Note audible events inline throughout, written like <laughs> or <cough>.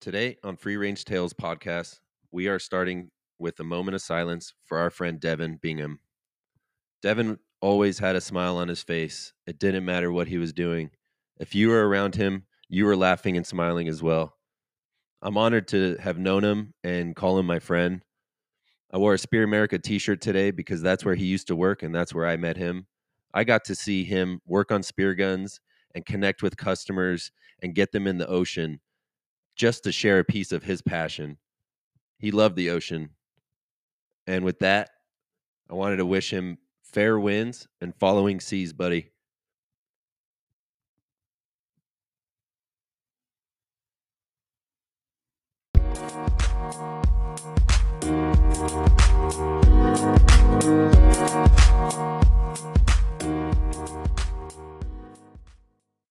Today on Free Range Tales podcast, we are starting with a moment of silence for our friend Devin Bingham. Devin always had a smile on his face. It didn't matter what he was doing. If you were around him, you were laughing and smiling as well. I'm honored to have known him and call him my friend. I wore a Spear America t shirt today because that's where he used to work and that's where I met him. I got to see him work on spear guns and connect with customers and get them in the ocean just to share a piece of his passion. He loved the ocean. And with that, I wanted to wish him fair winds and following seas, buddy.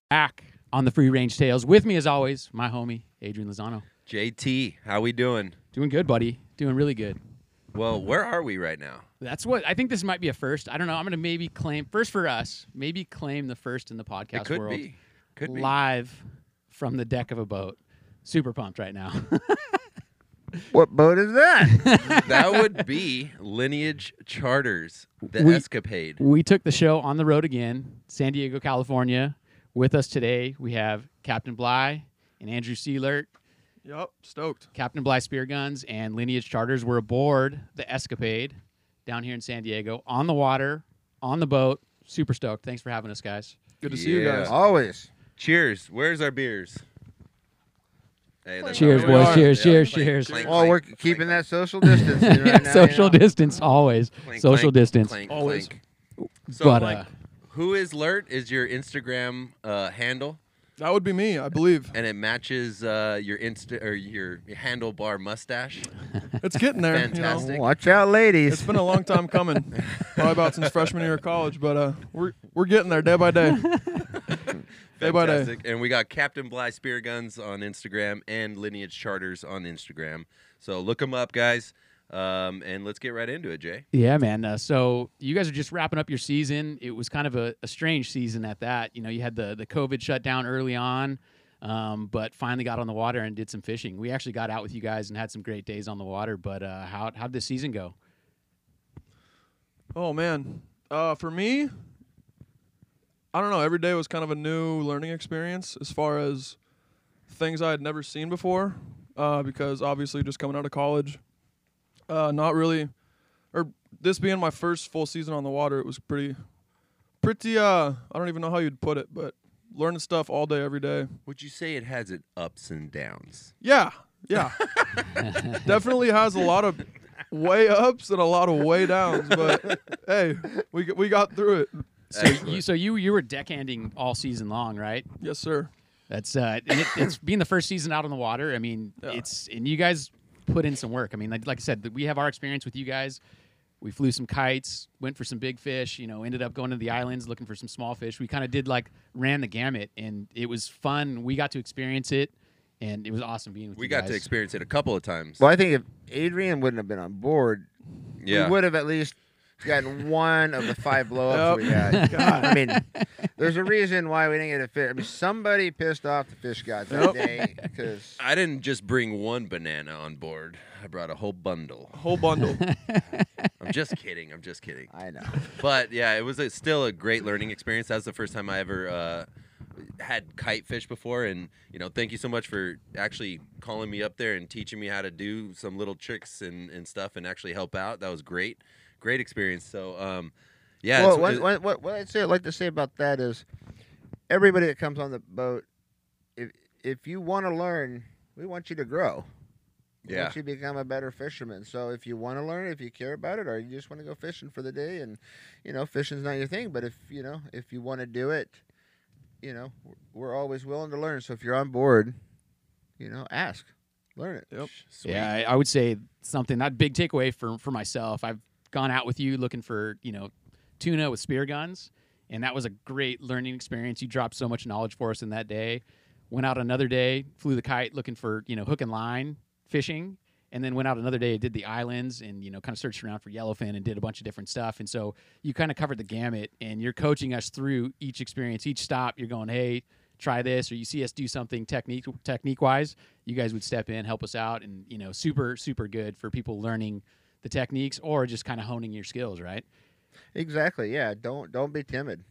back on the free range tales. With me, as always, my homie Adrian Lozano. JT, how we doing? Doing good, buddy. Doing really good. Well, where are we right now? That's what I think. This might be a first. I don't know. I'm going to maybe claim first for us. Maybe claim the first in the podcast it could world. be. Could be. live from the deck of a boat. Super pumped right now. <laughs> What boat is that? <laughs> that would be Lineage Charters, the We- Escapade. we took the show on the road again, San Diego, California. With us today, we have Captain Bly and Andrew Seelert. Yep, stoked. Captain Bly Spear Guns and Lineage Charters were aboard the Escapade down here in San Diego on the water, on the boat. Super stoked. Thanks for having us, guys. Good to see you Yeah. guys. Always. Cheers. Where's our beers? Hey, that's Cheers, how we boys. are. Cheers, cheers, clink, cheers. clink, Well, we're clink, keeping clink, that social distancing <laughs> right now. Social you know? distance, always. clink, Social clink, distance. clink, Always. clink. So, but like, uh, who is Lert is your Instagram uh, handle, That would be me, I believe. and it matches uh, your insta or your handlebar mustache. <laughs> It's getting there. You Fantastic. know? Watch out, ladies. It's been a long time coming. <laughs> Probably about since freshman year of college, but uh, we're we're getting there day by day. <laughs> Day by day. Fantastic. And we got Captain Bly Spear Guns on Instagram and Lineage Charters on Instagram. So look them up, guys. Um, and let's get right into it, Jay. yeah, man. Uh, so you guys are just wrapping up your season. It was kind of a, a strange season at that. You know, you had the the COVID shutdown early on, um, but finally got on the water and did some fishing. We actually got out with you guys and had some great days on the water. But uh, how how did the season go? Oh man. Uh, for me, I don't know. Every day was kind of a new learning experience as far as things I had never seen before. Uh, because obviously, just coming out of college, uh, not really, or this being my first full season on the water, it was pretty, pretty. Uh, I don't even know how you'd put it, but learning stuff all day, every day. Would you say it has its ups and downs? Yeah, yeah. <laughs> Definitely has a lot of way ups and a lot of way downs, but <laughs> hey, we we got through it. So you so you you were deckhanding all season long, right? Yes, sir. That's uh, and it, it's being the first season out on the water. I mean, Yeah. it's and you guys put in some work. I mean, like, like I said, we have our experience with you guys. We flew some kites, went for some big fish. You know, ended up going to the islands looking for some small fish. We kind of did like ran the gamut, and it was fun. We got to experience it, and it was awesome being with We you got guys. to experience it a couple of times. well, I think if Adrian wouldn't have been on board, Yeah. we would have at least gotten one of the five blowups we Yep. <laughs> got. I mean, there's a reason why we didn't get a fish. I mean, somebody pissed off the fish gods that Yep. day because I didn't just bring one banana on board. I brought a whole bundle. Whole bundle. <laughs> I'm just kidding. I'm just kidding. I know. But yeah, it was a, still a great learning experience. That was the first time I ever uh, had kite fish before, and you know, thank you so much for actually calling me up there and teaching me how to do some little tricks and, and stuff, and actually help out. That was great, great experience. So, um, yeah, well, what, it- what, what, what I'd say, like to say about that is, everybody that comes on the boat, if if you want to learn, we want you to grow. We yeah, want you to become a better fisherman. So if you want to learn, if you care about it, or you just want to go fishing for the day, and you know fishing's not your thing, but if you know if you want to do it, you know we're- we're always willing to learn. So if you're on board, you know, ask, learn it. Yep. Sweet. Yeah, I, I would say something that big takeaway for for myself. I've gone out with you looking for you know tuna with spear guns, and that was a great learning experience. You dropped so much knowledge for us in that day. Went out another day, flew the kite looking for you know hook and line fishing, and then went out another day, did the islands, and you know kind of searched around for yellowfin and did a bunch of different stuff. And so you kind of covered the gamut, and you're coaching us through each experience, each stop. You're going, hey. try this or you see us do something technique technique wise, you guys would step in, help us out, and you know, super super good for people learning the techniques or just kind of honing your skills, right? Exactly. Yeah. Don't don't be timid.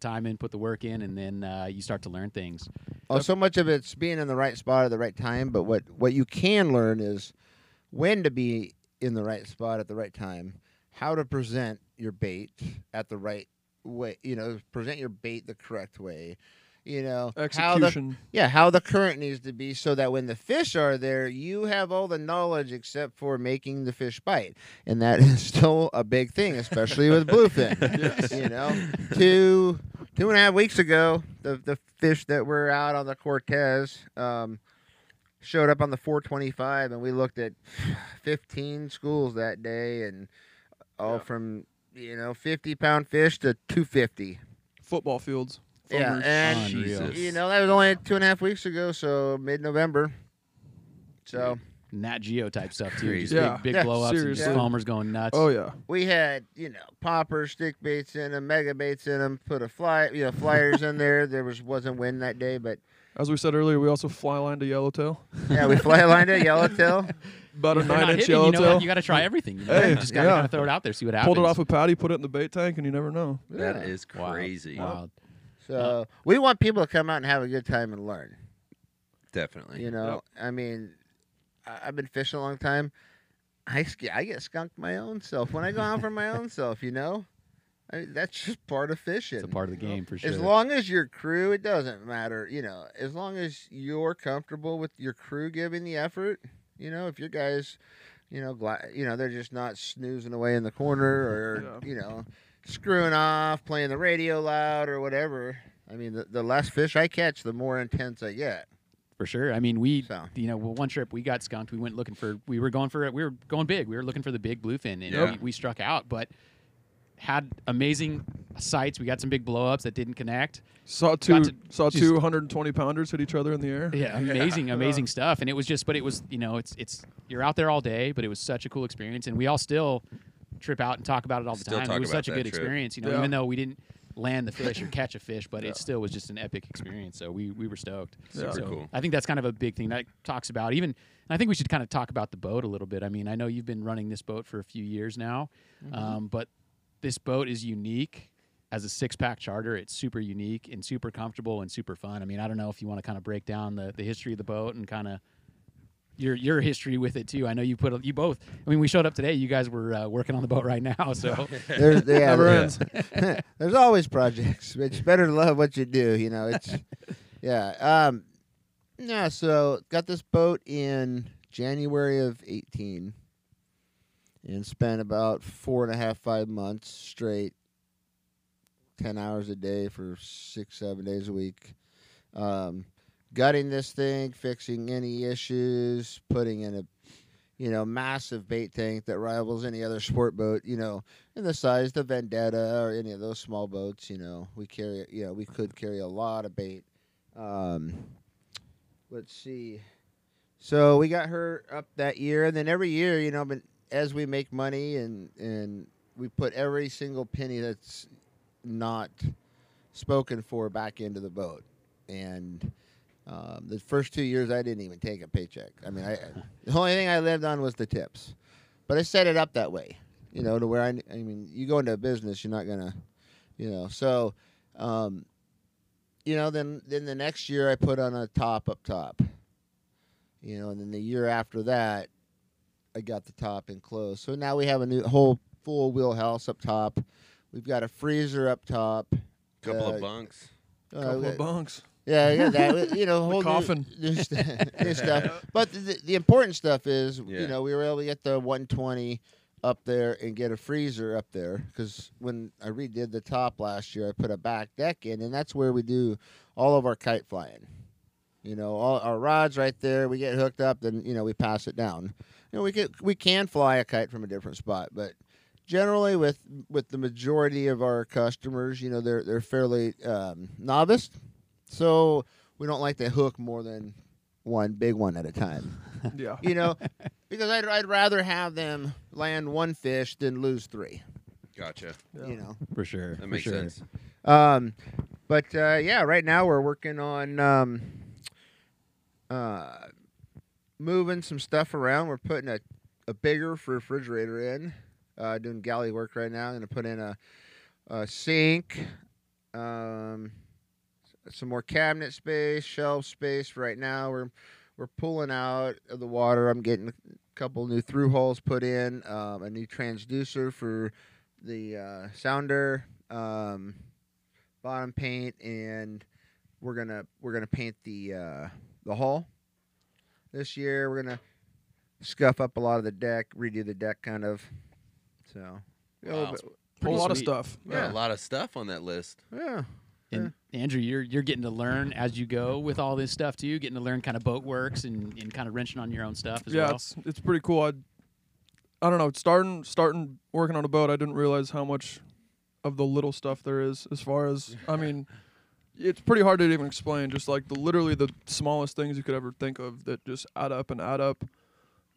Time in, put the work in, and then uh, you start to learn things. Oh, so much of it's being in the right spot at the right time, but what what you can learn is when to be in the right spot at the right time, how to present your bait at the right way, you know, present your bait the correct way. You know, how the yeah, how the current needs to be so that when the fish are there, you have all the knowledge except for making the fish bite. And that <laughs> is still a big thing, especially with bluefin. <laughs> You know, two two and a half weeks ago, the the fish that were out on the Cortez um, showed up on the 425, and we looked at <sighs> 15 schools that day, and all Yeah. from you know 50 pound fish to 250. Football fields. Yeah, and Unreal. you know that was only two and a half weeks ago, so mid November. So Nat Geo type stuff too. Crazy. Just Yeah. big, big Yeah, blow ups and seriously. just going nuts. Oh yeah. we had you know poppers, stick baits in them, mega baits in them. Put a fly, you know, flyers in there. There was wasn't wind that day, but As we said earlier, we also fly lined a yellowtail. yeah, we fly lined a yellowtail. <laughs> About a If they're nine inch hitting, you know yellowtail. what? You got to try everything. You, know? Hey, you just got to yeah. throw it out there, see what happens. Pulled it off a patty, put it in the bait tank, and you never know. That Yeah. is Wild, crazy. wild. So we want people to come out and have a good time and learn. Definitely. You know, I mean, I- I've been fishing a long time. I sk- I get skunked my own self when I go out for my own <laughs> self. You know, I mean, that's just part of fishing. It's a part of the game for sure. As long as your crew, it doesn't matter. You know, as long as you're comfortable with your crew giving the effort. You know, if your guys, you know, gla- you know, they're just not snoozing away in the corner or Yeah. you know, screwing off, playing the radio loud or whatever. I mean, the, the less fish I catch, the more intense I get. for sure. I mean, we, So. you know, well, one trip we got skunked. We went looking for, we were going for it. We were going big. We were looking for the big bluefin, and Yeah. we, we struck out, but had amazing sights. We got some big blowups that didn't connect. Saw two to saw just- two 120 pounders hit each other in the air. <laughs> Yeah, amazing, amazing stuff. And it was just, but it was, you know, it's it's you're out there all day, but it was such a cool experience, and we all still trip out and talk about it all the Still time. It was such a good trip. experience, you know, Yeah. even though we didn't land the fish or <laughs> catch a fish, but Yeah. it still was just an epic experience. So we we were stoked. Super So cool. I think that's kind of a big thing that talks about even. I think we should kind of talk about the boat a little bit. I mean, I know you've been running this boat for a few years now, um, but this boat is unique. As a six pack charter, it's super unique and super comfortable and super fun. I mean, I don't know if you want to kind of break down the, the history of the boat and kind of your your history with it too. I know you put a, you both. I mean, we showed up today. You guys were uh, working on the boat right now, so <laughs> <laughs> There's, yeah, Never there- <laughs> there's always projects. It's better to love what you do. You know, it's yeah. Um, yeah. So got this boat in January of eighteen, and spent about four and a half, five months straight, ten hours a day for six, seven days a week. Um, gutting this thing, fixing any issues, putting in a you know massive bait tank that rivals any other sport boat. You know in the size of the Vendetta or any of those small boats, you know, we carry you know, we could carry a lot of bait. Um, let's see. So we got her up that year and then every year, you know, but as we make money and and we put every single penny that's not spoken for back into the boat. And um, the first two years, I didn't even take a paycheck. I mean, I the only thing I lived on was the tips, but I set it up that way you know, to where I, I mean, you go into a business, you're not gonna, you know, so, um, you know, then then the next year I put on a top up top, you know, and then the year after that, I got the top enclosed. So now we have a new whole full wheelhouse up top. We've got a freezer up top. Couple uh, of bunks. uh, Couple we of bunks. Yeah, yeah, that you know, <laughs> The whole new- coffin. <laughs> New, st- <laughs> new stuff. But the, the important stuff is, Yeah. you know, we were able to get the 120 up there and get a freezer up there because when I redid the top last year, I put a back deck in, and that's where we do all of our kite flying. You know, all our rods right there. We get hooked up, then you know we pass it down. You know, we can we can fly a kite from a different spot, but generally with with the majority of our customers, you know, they're they're fairly um, novice, so we don't like to hook more than one big one at a time. <laughs> Yeah. You know, <laughs> because I'd I'd rather have them land one fish than lose three. Gotcha. You know. for sure, That makes sure. sense. Um, But uh, yeah, right now we're working on um, uh, moving some stuff around. We're putting a, a bigger refrigerator in. Uh, doing galley work right now. I'm going to put in a, a sink, um, some more cabinet space, shelf space. Right now we're we're pulling out of the water. I'm getting a couple new through holes put in, um, a new transducer for the uh, sounder, um, bottom paint, and we're gonna we're gonna paint the uh, the hull this year. We're gonna scuff up a lot of the deck, redo the deck, kind of. So, yeah, a bit- a Pretty lot of stuff. Got Yeah. a lot of stuff on that list. yeah. And Andrew, you're you're getting to learn as you go with all this stuff too. Getting to learn kind of boat works and, and kind of wrenching on your own stuff as yeah, well. it's it's pretty cool. I I don't know. Starting starting working on a boat, I didn't realize how much of the little stuff there is. As far as I mean, it's pretty hard to even explain. Just like the literally the smallest things you could ever think of that just add up and add up,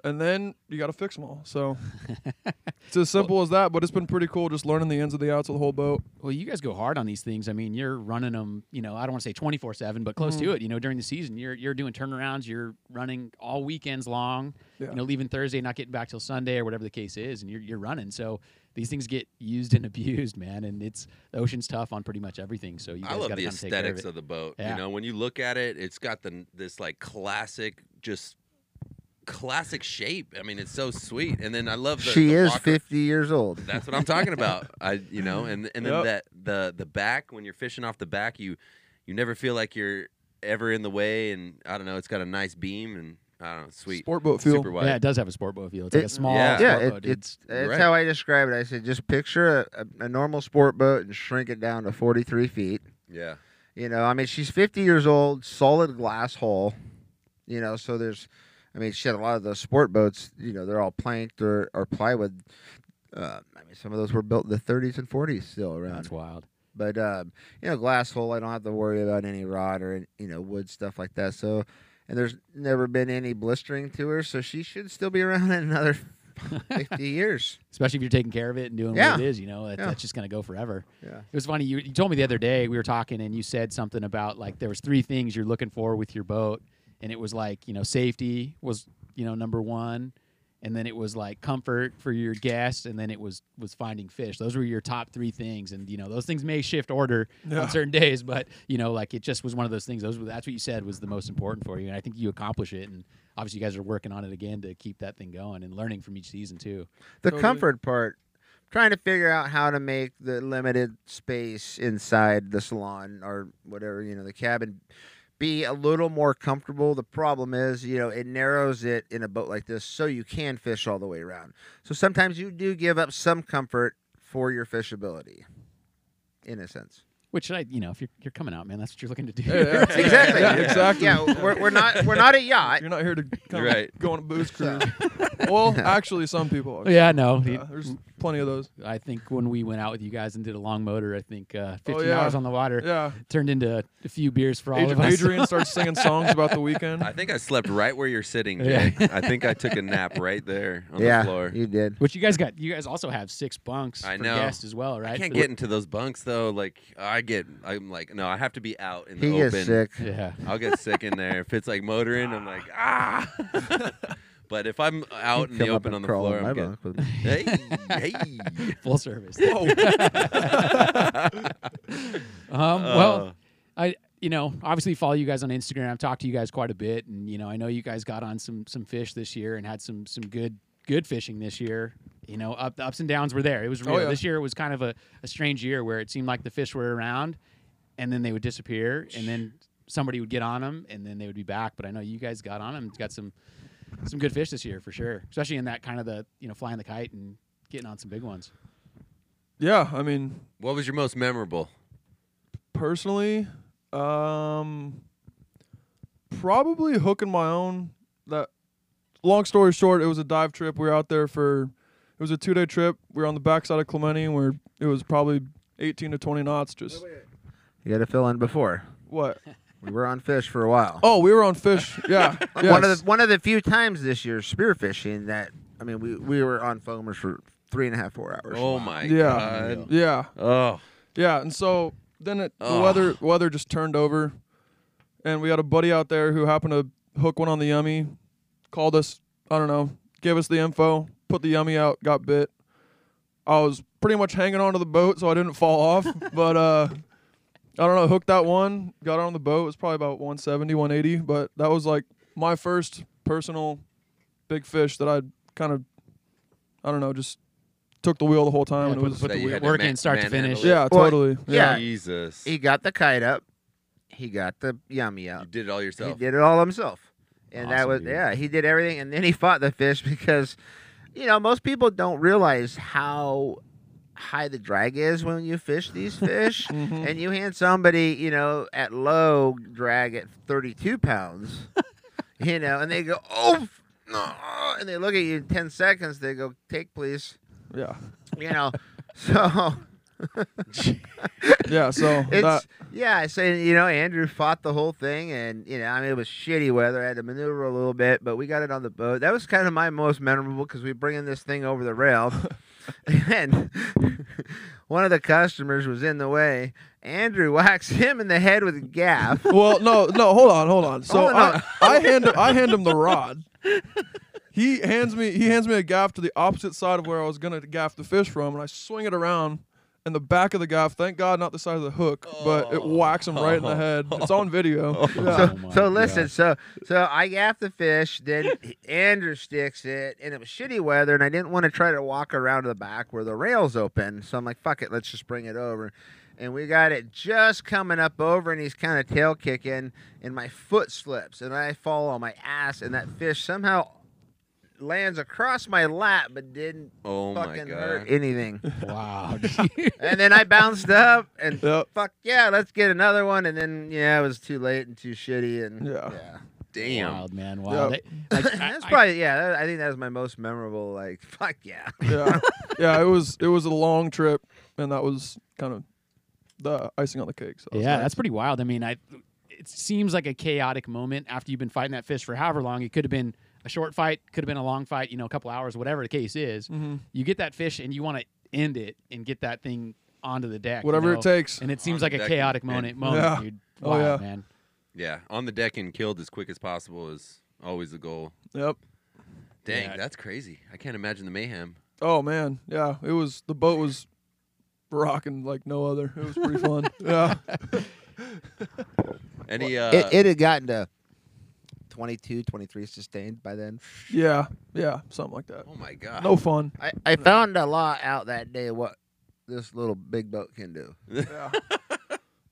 and then you got to fix them all. So <laughs> it's as simple as that. But it's been pretty cool just learning the ins and the outs of the whole boat. Well, you guys go hard on these things. I mean, you're running them. You know, I don't want to say 24 seven, but close Mhm. to it. You know, during the season, you're you're doing turnarounds. You're running all weekends long. Yeah. You know, leaving Thursday, not getting back till Sunday or whatever the case is, and you're you're running. So these things get used and <laughs> abused, man. And it's the ocean's tough on pretty much everything. So you guys I love got to the kind of take care of aesthetics of, the boat. Yeah. You know, when you look at it, it's got the this like classic, just classic shape. I mean, it's so sweet. And then I love the she the is rocker- 50 years old. That's what I'm talking about. <laughs> I, you know, and and then Yep. that the the back when you're fishing off the back, you you never feel like you're ever in the way. And I don't know, it's got a nice beam and I don't know, sweet, Sport boat feel. super wide. Yeah, it does have a sport boat feel. It's like a small Yeah. sport yeah, it, boat. it's it's Right. how I describe it. I said just picture a, a, a normal sport boat and shrink it down to 43 feet. yeah. You know, I mean, she's 50 years old, solid glass hull. You know, so there's, I mean, shit, a lot of those sport boats, you know, they're all planked or, or plywood. Uh, I mean, some of those were built in the 30s and 40s still around. That's wild. But um, you know, glass hull, I don't have to worry about any rot or you know wood stuff like that. So, and there's never been any blistering to her, so she should still be around in another <laughs> 50 years. Especially if you're taking care of it and doing Yeah. what it is. You know, that, Yeah. that's just gonna go forever. Yeah. It was funny. You, you told me the other day we were talking, and you said something about like there was three things you're looking for with your boat, and it was like you know safety was you know number one, and then it was like comfort for your guests, and then it was was finding fish. Those were your top three things, and you know those things may shift order Yeah. on certain days, but you know like it just was one of those things. Those were, that's what you said was the most important for you, and I think you accomplish it. And obviously you guys are working on it again to keep that thing going and learning from each season too. The Totally. comfort part, trying to figure out how to make the limited space inside the salon or whatever, you know, the cabin be a little more comfortable. The problem is, you know, it narrows it in a boat like this so you can fish all the way around. So sometimes you do give up some comfort for your fishability, in a sense. Which I, you know, if you're you're coming out, man, that's what you're looking to do. Yeah, yeah. <laughs> Exactly. Yeah, exactly. Yeah, we're, we're not we're not a yacht. You're not here to kind Right. go on a booze cruise. <laughs> well, actually, some people. Are. yeah, no. Yeah, there's plenty of those. I think when we went out with you guys and did a long motor, I think uh, 15 yeah. hours on the water Yeah. turned into a few beers for all Adrian, of us. Adrian starts <laughs> singing songs about the weekend. I think I slept right where you're sitting, Yeah. <laughs> I think I took a nap right there on yeah, the floor. you did. Which you guys got? You guys also have six bunks I for know. guests as well, right? I can't For get into those bunks though. Like I get, I'm like, no, I have to be out in the He open. gets sick. Yeah. I'll get sick in there. If it's like motoring, I'm like ah. <laughs> but if I'm out in the open and on the floor, I'm good. bunk with. <laughs> Hey, hey. Full service. Whoa. <laughs> Um, well, Uh, I you know obviously follow you guys on Instagram. I've talked to you guys quite a bit, and you know I know you guys got on some some fish this year and had some some good good fishing this year. You know, up the ups and downs were there. It was Oh, yeah. This year it was kind of a, a strange year where it seemed like the fish were around, and then they would disappear, and then somebody would get on them, and then they would be back. But I know you guys got on them, got some some good fish this year for sure, especially in that kind of the you know flying the kite and getting on some big ones. yeah, I mean, what was your most memorable? personally, um, probably hooking my own. That long story short, it was a dive trip. We were out there for it was a two day trip. We were on the backside of Clemente, where it was probably 18 to 20 knots. Just You got to fill in before. what? <laughs> We were on fish for a while. Oh, we were on fish. <laughs> Yeah, One of the one of the few times this year spearfishing that I mean we we were on foamers for three and a half four hours. Oh my Yeah. god. yeah, Oh, yeah. And so then it, the weather weather just turned over, and we had a buddy out there who happened to hook one on the yummy, called us. I don't know, gave us the info, put the yummy out, got bit. I was pretty much hanging onto the boat, so I didn't fall off. <laughs> but uh, I don't know, hooked that one, got on the boat. It was probably about 170, 180, but that was like my first personal big fish that I'd kind of, I don't know, just took the wheel the whole time, Yeah, and it was put the wheel- had to work man- start to finish. it. yeah, Well, totally, yeah. Jesus. He got the kite up. He got the yummy You did it all yourself. He did it all himself. And that was dude. yeah, he did everything and then he fought the fish <laughs> because you know, most people don't realize how high the drag is when you fish these <laughs> fish. Mhm. and you hand somebody, you know, at low drag at 32 pounds, <laughs> you know, and they go, oh, no," and they look at you in 10 seconds. They go, take, please. yeah, You know, so <laughs> yeah. So it's, that yeah, I say, you know, Andrew fought the whole thing, and, you know, I mean, it was shitty weather. I had to maneuver a little bit, but we got it on the boat. That was kind of my most memorable because we bringing this thing over the rail. <laughs> and one of the customers was in the way. Andrew whacks him in the head with a gaff. <laughs> well, no, no, hold on, hold on. So Oh. I, I hand him, I hand him the rod. He hands me, he hands me a gaff to the opposite side of where I was gonna gaff the fish from, and I swing it around. And the back of the gaff, thank God, not the side of the hook, but it oh. whacks him right in the head. It's on video. <laughs> Oh yeah. So, Oh so listen, so so I gaff the fish, then Andrew sticks it, and it was shitty weather, and I didn't want to try to walk around to the back where the rail's open, so I'm like, fuck it, let's just bring it over. And we got it just coming up over, and he's kind of tail kicking, and my foot slips, and I fall on my ass, and that fish somehow lands across my lap, but didn't oh my fucking god. hurt anything. <laughs> Wow. <laughs> and then I bounced up, and Yep. fuck yeah, let's get another one. And then yeah, it was too late and too shitty, and Yeah. yeah. Damn. Wild man. Wild. Yep. They- <laughs> like, That's I- probably yeah. that- I think that was my most memorable. Like fuck yeah. yeah, yeah. It was, it was a long trip, and that was kind of the icing on the cake. So yeah, nice. that's pretty wild. I mean, I it seems like a chaotic moment after you've been fighting that fish for however long. It could have been a short fight, could have been a long fight, you know, a couple hours, whatever the case is. Mhm. You get that fish and you want to end it and get that thing onto the deck. you whatever know? it takes. And it seems On like a chaotic and- moment, moment, Yeah. dude. Oh, Wild, yeah. man. Yeah, on the deck and killed as quick as possible is always the goal. Yep. Dang, Yeah. that's crazy. I can't imagine the mayhem. Oh man, yeah. It was the boat was rocking like no other. It was pretty fun. <laughs> yeah. <laughs> Any uh it, it had gotten to 22, 23 sustained by then. Yeah. Yeah. Something like that. Oh my god. No fun. I, I found a lot out that day what this little big boat can do. Yeah. <laughs>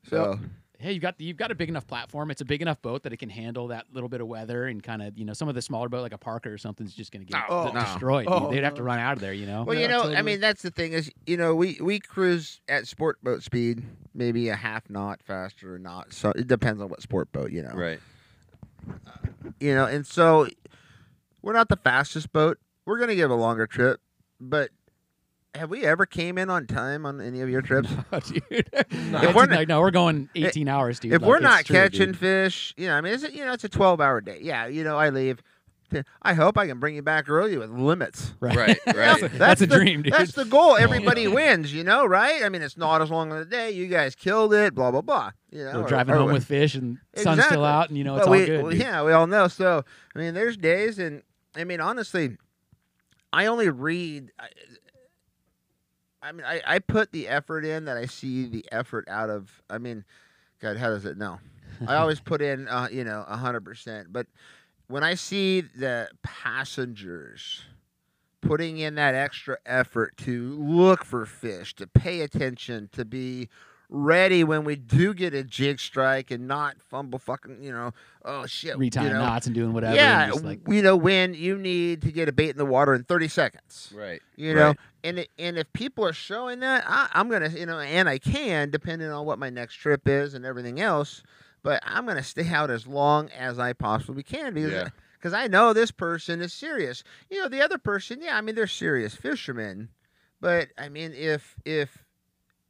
So Hey, you've got the, you've got a big enough platform. It's a big enough boat that it can handle that little bit of weather and kind of you know some of the smaller boat like a Parker or something's just going to get No, d- no. destroyed. Oh, They'd have to run out of there, you know. well, Yeah, you know, I mean that's the thing is you know we we cruise at sport boat speed, maybe a half knot faster or not. So it depends on what sport boat you know. right. Uh, you know, and so we're not the fastest boat. We're gonna give a longer trip, but have we ever came in on time on any of your trips? <laughs> Eh, dude. If we're like, no, we're going 18 hours, dude. if Like, we're not true, catching dude. fish, you know, I mean, it's a, you know, it's a twelve-hour day. Yeah, you know, I leave. I hope I can bring you back early with limits. right, Right, <laughs> right. That's, that's a the- dream, dude. That's the goal. Everybody wins, you know, right? I mean, it's not as long as a day. You guys killed it. Blah blah blah. You know, We're or- driving or home what- with fish and sun's still out, and you know it's But all we, good. well, yeah, we all know. So I mean, there's days, and I mean, honestly, I only read. I, I mean, I, I put the effort in that I see the effort out of. I mean, God, how does it know? I always <laughs> put in, uh, you know, hundred percent. But when I see the passengers putting in that extra effort to look for fish, to pay attention, to be ready when we do get a jig strike and not fumble fucking, you know, oh shit, Retying you know, knots and doing whatever. yeah, and just like you know when you need to get a bait in the water in 30 seconds. Right. You know, Right. and it, and if people are showing that, I, I'm gonna, you know, and I can depending on what my next trip is and everything else. But I'm gonna stay out as long as I possibly can because Yeah. because I know this person is serious. You know, the other person, yeah, I mean they're serious fishermen, but I mean if if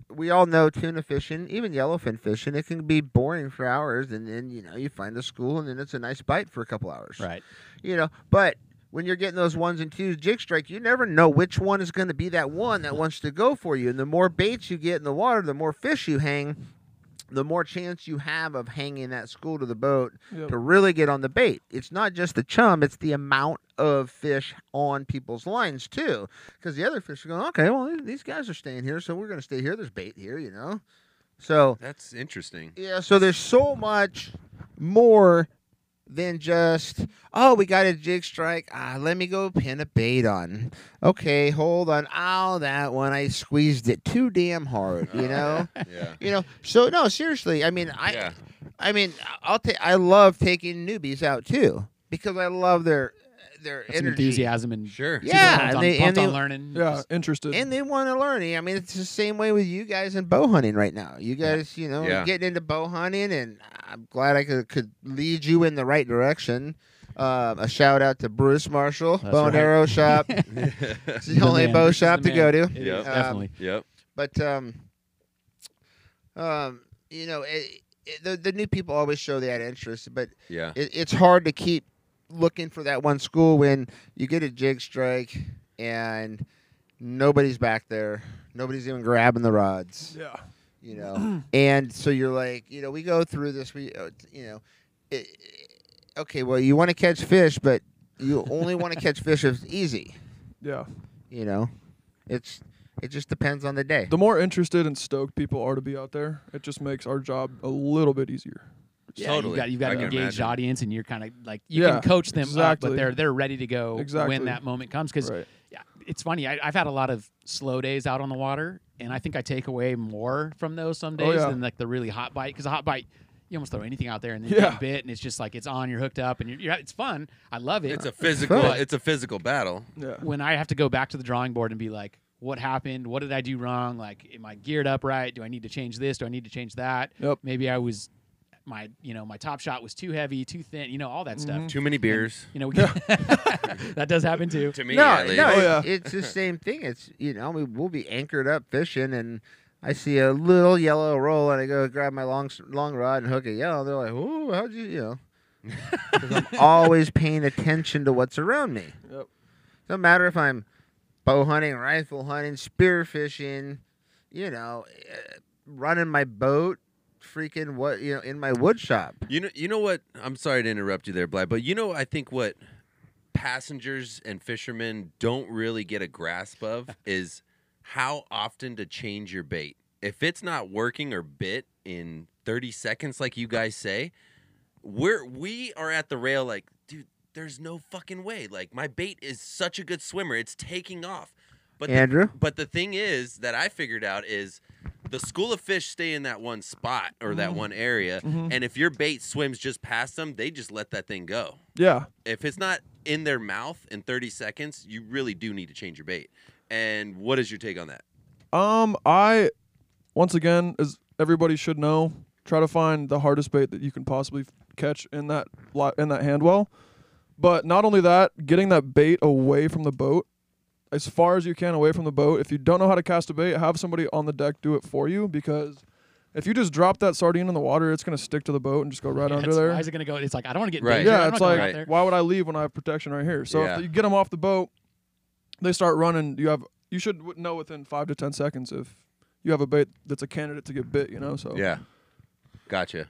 we all know tuna fishing, even yellowfin fishing, it can be boring for hours, and then you know you find a school, and then it's a nice bite for a couple hours right. you know but when you're getting those ones and twos jig strike you never know which one is going to be that one that wants to go for you and the more baits you get in the water the more fish you hang the more chance you have of hanging that school to the boat Yep. to really get on the bait. It's not just the chum; it's the amount of fish on people's lines too. Because the other fish are going, okay, well these guys are staying here, so we're going to stay here. There's bait here, you know. So That's interesting. yeah, so there's so much more than just oh we got a jig strike ah let me go pin a bait on okay hold on oh that one i squeezed it too damn hard you <laughs> know Yeah. you know so no seriously i mean i yeah. i mean i'll take i love taking newbies out too because i love their their energy enthusiasm and Sure. Yeah, pumped and on, they- and pumped on learning. Yeah, Just- interested. and they want to learn. I mean, it's the same way with you guys in bow hunting right now. You guys, you know, Yeah. getting into bow hunting, and I'm glad I could, could lead you in the right direction. Uh, a shout out to Bruce Marshall, That's Bow and right. Arrow Shop. <laughs> <laughs> It's the The only man. bow shop the to go to. Yeah, Um, definitely. yep. But um, um, you know, it, it, the the new people always show that interest, but Yeah. it, it's hard to keep looking for that one school when you get a jig strike and nobody's back there. Nobody's even grabbing the rods, yeah. You know. and so you're like, you know, we go through this. We, uh, you know, it, okay, well, you want to catch fish, but you only want to <laughs> catch fish if it's easy. Yeah. You know, it's it just depends on the day. The more interested and stoked people are to be out there, it just makes our job a little bit easier. Yeah, Totally. you've got you've got I an engaged imagine. audience, and you're kind of like you Yeah, can coach them up, but they're they're ready to go Exactly. when that moment comes. Because Right. yeah, it's funny. I, I've had a lot of slow days out on the water, and I think I take away more from those some Oh, days yeah. than like the really hot bite. Because a hot bite, you almost throw anything out there and then Yeah. you get bit, and it's just like it's on, you're hooked up, and you're, you're it's fun. I love it. It's a physical. It's a physical battle. Yeah. when I have to go back to the drawing board and be like, what happened? What did I do wrong? Like, am I geared up right? Do I need to change this? Do I need to change that? Yep. Maybe I was my you know my top shot was too heavy, too thin. You know all that stuff. Too many beers. You know we <laughs> <laughs> that does happen too. To me, no, at least. no, Oh, yeah. it's the same thing. It's you know, we, we'll be anchored up fishing, and I see a little yellow roll, and I go grab my long long rod and hook it yellow. They're like, "Ooh, how'd you?" You know, <laughs> 'Cause I'm always paying attention to what's around me. Yep. Doesn't matter if I'm bow hunting, rifle hunting, spear fishing, you know, uh, running my boat, freaking what you know, in my wood shop. You know, you know what? I'm sorry to interrupt you there, Bly, but you know, I think what passengers and fishermen don't really get a grasp of <laughs> is how often to change your bait. If it's not working or bit in 30 seconds, like you guys say, we're we are at the rail. Like, dude, there's no fucking way. Like, my bait is such a good swimmer; it's taking off. But the, Andrew, but the thing is that I figured out is the school of fish stay in that one spot or that Mhm. one area, Mhm. and if your bait swims just past them, they just let that thing go. Yeah. If it's not in their mouth in 30 seconds, you really do need to change your bait. And what is your take on that? Um, I once again, as everybody should know, try to find the hardest bait that you can possibly f- catch in that li- in that hand well. But not only that, getting that bait away from the boat as far as you can away from the boat. If you don't know how to cast a bait, have somebody on the deck do it for you because if you just drop that sardine in the water, it's gonna stick to the boat and just go right Yeah, under there. Why is it going to go? It's like I don't want to get Right. Yeah, it's like out there. why would I leave when I have protection right here? So Yeah. if you get them off the boat, they start running. You have you should know within five to ten seconds if you have a bait that's a candidate to get bit. You know, so Yeah. Gotcha.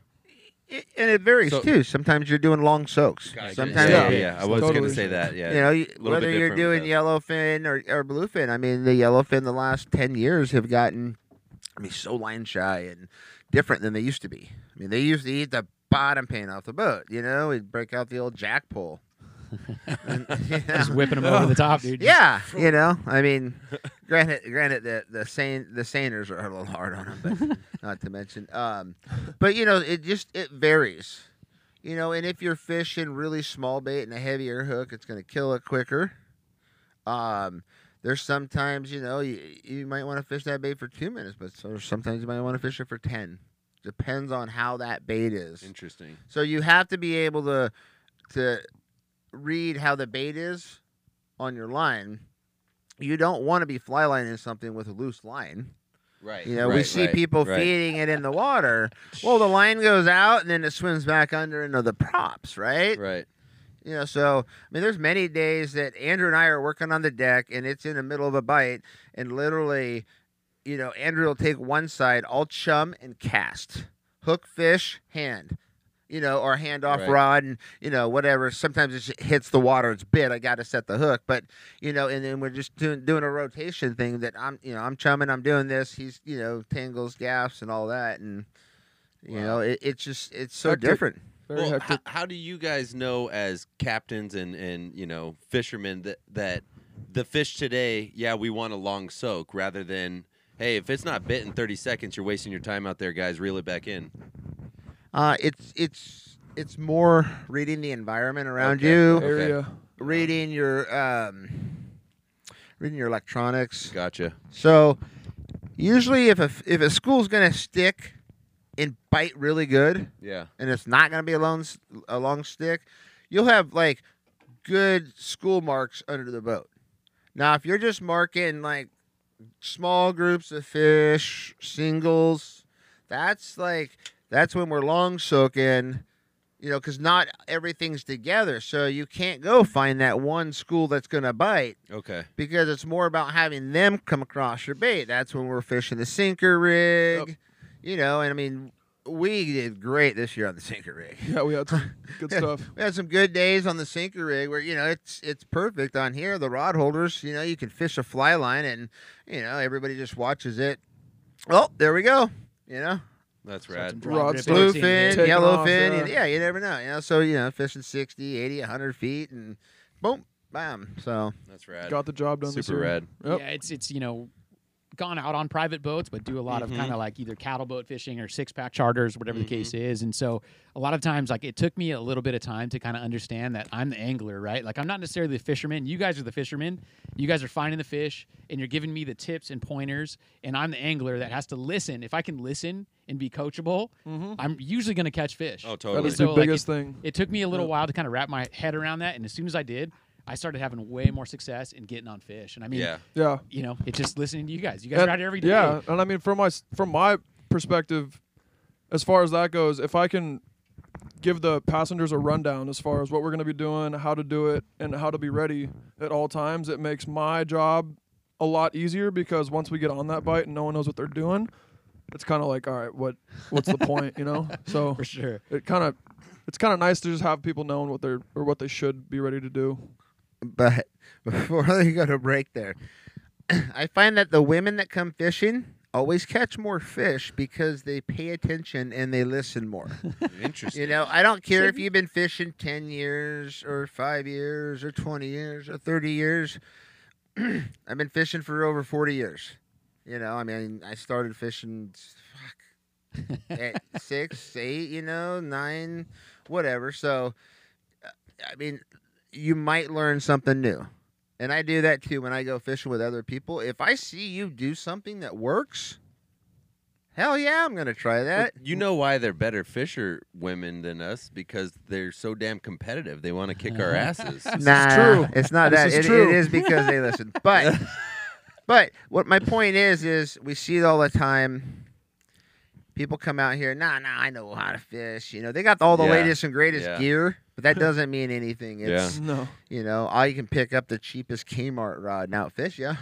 I- and it varies So- too. Sometimes you're doing long soaks. Gotcha. Sometimes yeah, Yeah. yeah, yeah. I was going Totally. to say that. Yeah. you know, you- little bit whether you're doing that. yellowfin or, or bluefin. I mean, the yellowfin the last ten years have gotten, I mean, so line shy and different than they used to be. I mean, they used to eat the bottom paint off the boat. You know, we'd break out the old jack pole. And, <laughs> <laughs> you know, Just whipping them over the top, dude. yeah, you know, I mean, granted, granted, the the sane the seiners are a little hard on them, but <laughs> not to mention, um, but you know, it just it varies, you know, and if you're fishing really small bait and a heavier hook, it's going to kill it quicker. Um, there's sometimes you know you, you might want to fish that bait for two minutes, but so sometimes you might want to fish it for ten. Depends on how that bait is. Interesting. So you have to be able to to read how the bait is on your line. You don't want to be fly lining something with a loose line. Right. You know, we see right, people right. feeding it in the water. <laughs> Well, the line goes out and then it swims back under into the props, right? Right. You know, so I mean, there's many days that Andrew and I are working on the deck, and it's in the middle of a bite, and literally, you know, Andrew will take one side, I'll chum and cast. hook fish hand you know or hand off Right. rod and you know whatever sometimes it hits the water it's bit i got to set the hook but you know and then we're just doing doing a rotation thing that i'm you know i'm chumming i'm doing this he's you know tangles gaffs and all that and you Wow. know it, it's just it's so Hectic. different Very well, hectic. How, how do you guys know as captains and and you know fishermen that that the fish today, yeah, we want a long soak rather than hey, if it's not bit in 30 seconds, you're wasting your time out there, guys. Reel it back in. Uh it's it's it's more reading the environment around Okay. you Okay. Area. reading your um reading your electronics Gotcha. So usually, if a if a school's gonna stick and bite really good, Yeah. and it's not gonna be a long s- a long stick, you'll have like good school marks under the boat. Now, if you're just marking like small groups of fish, singles, that's like that's when we're long soaking. You know, because not everything's together, so you can't go find that one school that's gonna bite Okay. because it's more about having them come across your bait. That's when we're fishing the sinker rig, Yep. you know. And I mean, we did great this year on the sinker rig. <laughs> Yeah, we had some good <laughs> stuff. We had some good days on the sinker rig where you know it's it's perfect on here. The rod holders, you know, you can fish a fly line and you know everybody just watches it. Oh, there we go. You know, That's Start rad. some dry Rod blue fin. Taking yellow off, fin. yeah. Yeah. yeah, you never know. You know, so you know, fishing 60, 80, 100 feet, and boom, bam. So That's rad. Got the job done this Super year. rad. Yep. Yeah, it's it's you know gone out on private boats, but do a lot Mhm. of kind of like either cattle boat fishing or six pack charters, whatever Mhm. the case is. And so a lot of times, like it took me a little bit of time to kind of understand that I'm the angler, right? Like I'm not necessarily the fisherman. You guys are the fishermen. You guys are finding the fish, and you're giving me the tips and pointers, and I'm the angler that has to listen. If I can listen and be coachable, Mm-hmm. I'm usually going to catch fish. Oh, That totally. is So, the like, biggest thing. It took me a little Yep. while to kind of wrap my head around that, and as soon as I did, I started having way more success in getting on fish. And I mean, yeah. Yeah. you know, it's just listening to you guys. You guys And- are out here every day. Yeah, and I mean from my from my perspective, as far as that goes, if I can give the passengers a rundown as far as what we're going to be doing, how to do it, and how to be ready at all times, it makes my job a lot easier because once we get on that bite and no one knows what they're doing, it's kind of like, all right, what what's the <laughs> point, you know? So for sure. it kind of it's kind of nice to just have people knowing what they're or what they should be ready to do. But <laughs> before <laughs> you go to break there, <clears throat> I find that the women that come fishing always catch more fish because they pay attention and they listen more. <laughs> Interesting. you know, I don't care if you've been fishing 10 years or 5 years or 20 years or 30 years. <clears throat> I've been fishing for over 40 years. You know, I mean, I started fishing fuck, at 6, 8, you know, 9, whatever. So uh, I mean, you might learn something new. And I do that too when I go fishing with other people. If I see you do something that works, hell yeah, I'm going to try Well, that. you know why they're better fisher women than us because they're so damn competitive. They want to kick our <laughs> asses. This is nah, true. it's not This that. is It, true. it is because they listen. <laughs> But but what my point is is we see it all the time. People come out here, nah, nah, I know how to fish. You know, they got all the Yeah. latest and greatest Yeah. gear, but that <laughs> doesn't mean anything. Yeah. It's No. you know, all you can pick up the cheapest Kmart rod and outfish you.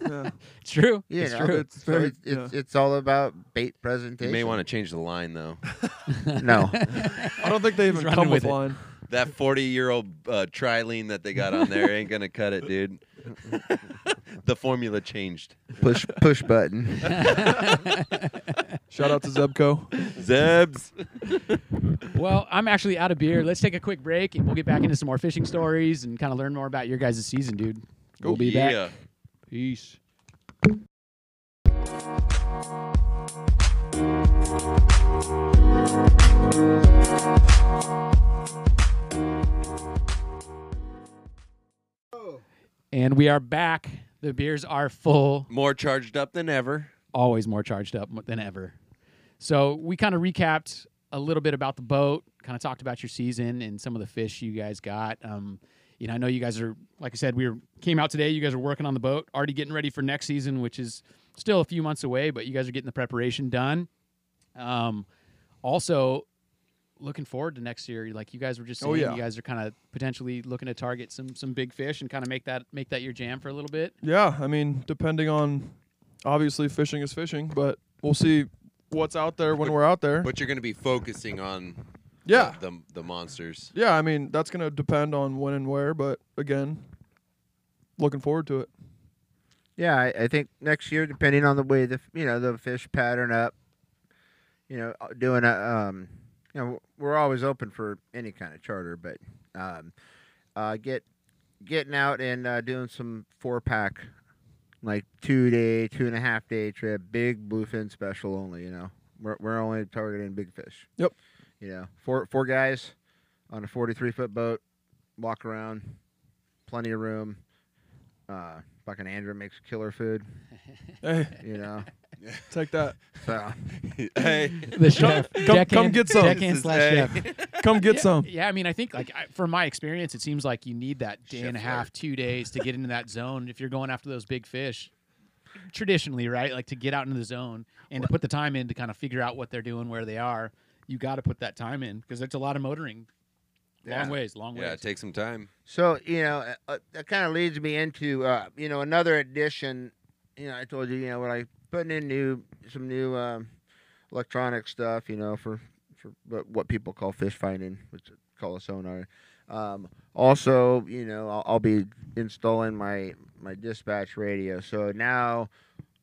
Yeah. <laughs> True. You it's know, true. It's So very it's, it's, yeah. it's all about bait presentation. You presentation. may want to change the line though. <laughs> No. I don't think they He's even come with with line. That forty-year-old uh, trilene that they got on there ain't gonna cut it, dude. The formula changed. push push button. <laughs> Shout out to Zebco. Zebs. well, I'm actually out of beer. Let's take a quick break and we'll get back into some more fishing stories and kind of learn more about your guys' season, dude. Oh, we'll be yeah. back. Peace. And we are back. The beers are full. More charged up than ever. always more charged up than ever. So we kind of recapped a little bit about the boat, kind of talked about your season and some of the fish you guys got. Um, you know, I know you guys are, like I said, we were came out today. You guys are working on the boat, already getting ready for next season, which is still a few months away, but you guys are getting the preparation done. Um, also, looking forward to next year. Like you guys were just saying, Oh, yeah. you guys are kind of potentially looking to target some some big fish and kind of make that make that your jam for a little bit. Yeah, I mean, depending on obviously fishing is fishing, but we'll see what's out there when we're out there. But you're going to be focusing on yeah, the, the the monsters. yeah. I mean, that's gonna depend on when and where, but again, looking forward to it. Yeah, I, I think next year, depending on the way the you know the fish pattern up, you know, doing a um, you know, we're always open for any kind of charter, but um, uh, get getting out and uh, doing some four pack, like two day, two and a half day trip, big bluefin special only. You know, we're we're only targeting big fish. Yep. You know, four four guys on a forty three foot boat, walk around, plenty of room. Uh, fucking Andrew makes killer food. Hey, You know, <laughs> take that. so <laughs> hey, The chef, come- come deckhand- get some. deckhand slash hey. chef. <laughs> Come get yeah, some. Yeah, I mean, I think like I, from my experience, it seems like you need that day Chef and a half, two days to get into that zone if you're going after those big fish. Traditionally, right? Like to get out into the zone and to put the time in to kind of figure out what they're doing, where they are. You got to put that time in because it's a lot of motoring. Yeah. Long ways, long ways. yeah, it takes some time. So you know uh, uh, that kind of leads me into uh, you know another addition. You know, I told you you know when I putting in new some new um, electronic stuff. You know for for what, what people call fish finding, which is call a sonar. Um, also, you know, I'll, I'll be installing my my dispatch radio. So now,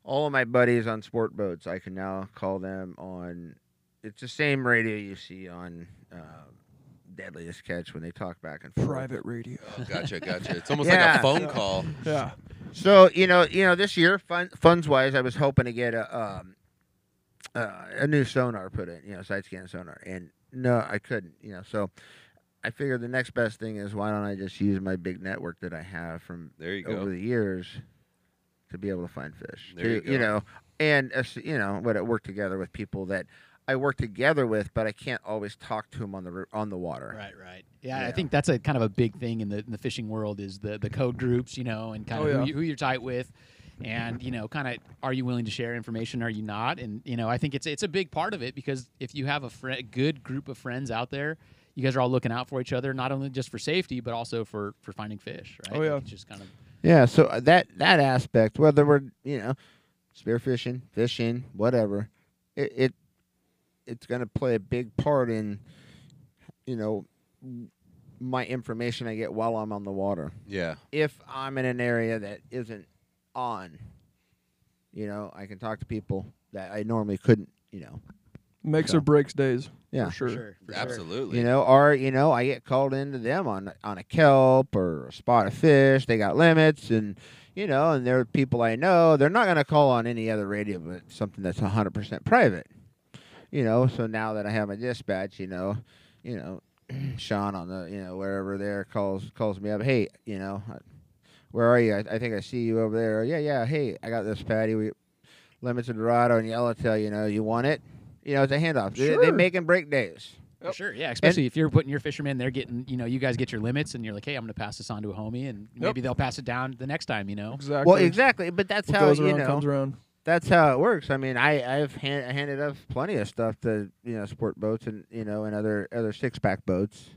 all of my buddies on sport boats, I can now call them on. It's the same radio you see on. Uh, Deadliest catch when they talk back and forth. Private radio. Oh, gotcha, gotcha. It's almost like a phone call. Yeah. So you know, you know, this year, fun, funds wise, I was hoping to get a um, uh, a new sonar put in, you know, side scan sonar, and no, I couldn't, you know. So I figured the next best thing is why don't I just use my big network that I have from There you over go. the years to be able to find fish, There you to, you go. know, and uh, you know, what it work together with people that I work together with, but I can't always talk to them on the on the water. Right, right. Yeah, I think that's a kind of a big thing in the in the fishing world is the the code groups, you know, and kind Oh, of yeah. who, you, who you're tight with, and you know, kind of are you willing to share information? Are you not? And you know, I think it's it's a big part of it because if you have a fri good group of friends out there, you guys are all looking out for each other, not only just for safety but also for for finding fish. Right? Oh, yeah. Like, it's just kind of Yeah, so uh, that that aspect, whether we're you know spearfishing, fishing, whatever, it, it it's going to play a big part in you know my information I get while I'm on the water. Yeah, If I'm in an area that isn't on, you know, I can talk to people that I normally couldn't. You know, Makes So- or breaks days. yeah. For sure. for sure. For sure. absolutely. You know, or you know, I get called into them on on a kelp or a spot of fish. They got limits, and you know, and they're people I know. They're not going to call on any other radio, but something that's hundred percent private. You know, so now that I have my dispatch, you know, you know, <clears throat> Sean on the you know wherever there calls calls me up. Hey, you know, uh, where are you? I, I think I see you over there. Yeah, yeah. Hey, I got this patty. We limits of Dorado and Yellowtail. You know, you want it? You know, it's a handoff. They, they Sure. make and break days. For sure, yeah. Especially if you're putting your fishermen, they're getting, you know, you guys get your limits, and you're like, hey, I'm going to pass this on to a homie, and maybe they'll pass it down the next time, you know. Exactly. Well, exactly, but that's What how goes you around know. comes around. That's how it works. I mean, I I've hand, handed off plenty of stuff to you know sport boats and you know and other other six pack boats,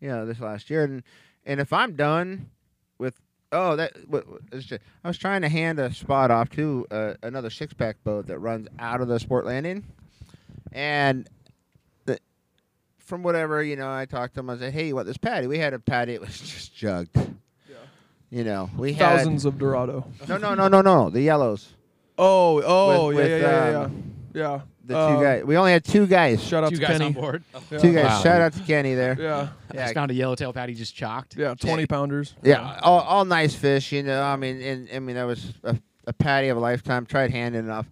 you know this last year and and if I'm done with oh that what, what- just, I was trying to hand a spot off to uh, another six pack boat that runs out of the sport landing, and the from whatever you know I talked to him I said hey you want this patty we had a patty <laughs> it was just jugged. Yeah. You know, we had Thousands of Dorado. no, no, no, no, no. The yellows. Oh, oh, With- yeah, with, yeah, yeah, yeah, um, yeah. The Uh, two guys. We only had two guys. Shout out Two to guys Kenny. on board. <laughs> Yeah. Two guys. Wow. Shout out to Kenny there. Yeah, I Yeah, just found a yellowtail patty just chalked. yeah, twenty pounders. yeah. All, all nice fish. You know. I mean, and I mean that was a, a patty of a lifetime. Tried handing it off.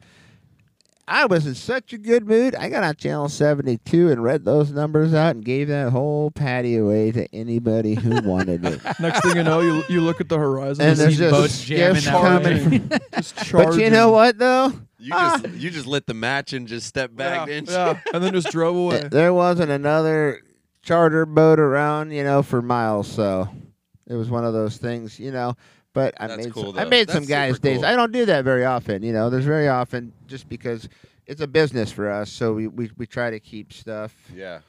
I was in such a good mood. I got on channel seventy two and read those numbers out and gave that whole patty away to anybody who <laughs> wanted it. Next thing you know, you you look at the horizon And and there's just boats jamming gifts that coming. <laughs> just charging. but you know what though? You Ah. just you just lit the match and just stepped back, Yeah, didn't yeah, and then just drove away. There wasn't another charter boat around, you know, for miles. So it was one of those things, you know. But I That's made cool, some, I though. made some That's guys super days. cool. I don't do that very often, you know. There's very often just because it's a business for us, so we we, we try to keep stuff, Yeah,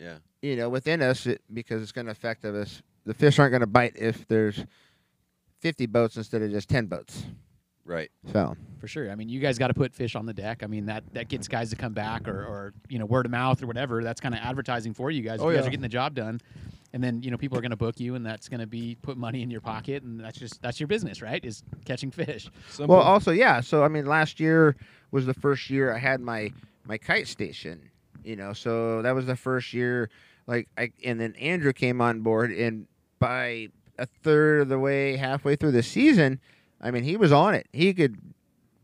yeah. you know, within us it, because it's going to affect us. The fish aren't going to bite if there's 50 boats instead of just 10 boats. Right. So For sure. I mean, you guys got to put fish on the deck. I mean, that that gets guys to come back or, or you know word of mouth or whatever. That's kind of advertising for you guys. Oh, you guys yeah. are getting the job done, and then you know people are going to book you, and that's going to be put money in your pocket, and that's just that's your business, right? Is catching fish. Simple. well, also yeah. So I mean, last year was the first year I had my my kite station. You know, so that was the first year. Like, I and then Andrew came on board, and by a third of the way, halfway through the season, I mean, he was on it. He could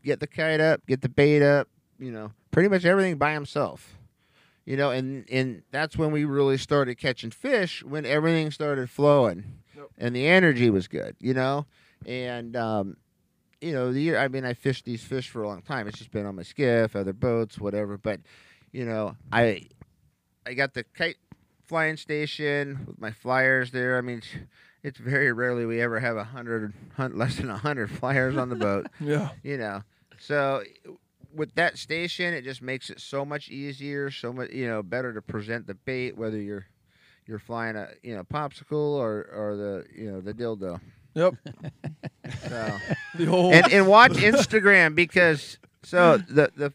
get the kite up, get the bait up. You know, pretty much everything by himself. You know, and and that's when we really started catching fish when everything started flowing, Yep. and the energy was good. You know, and um, you know, the year. I mean, I fished these fish for a long time. It's just been on my skiff, other boats, whatever. But you know, I I got the kite flying station with my flyers there. I mean, it's- very rarely we ever have a hundred, hun- less than a hundred <laughs> flyers on the boat. <laughs> yeah. You know, so with that station, it just makes it so much easier, so much you know better to present the bait, whether you're you're flying a you know popsicle or or the you know the dildo. Yep. So <laughs> The whole. and and watch <laughs> Instagram because so the the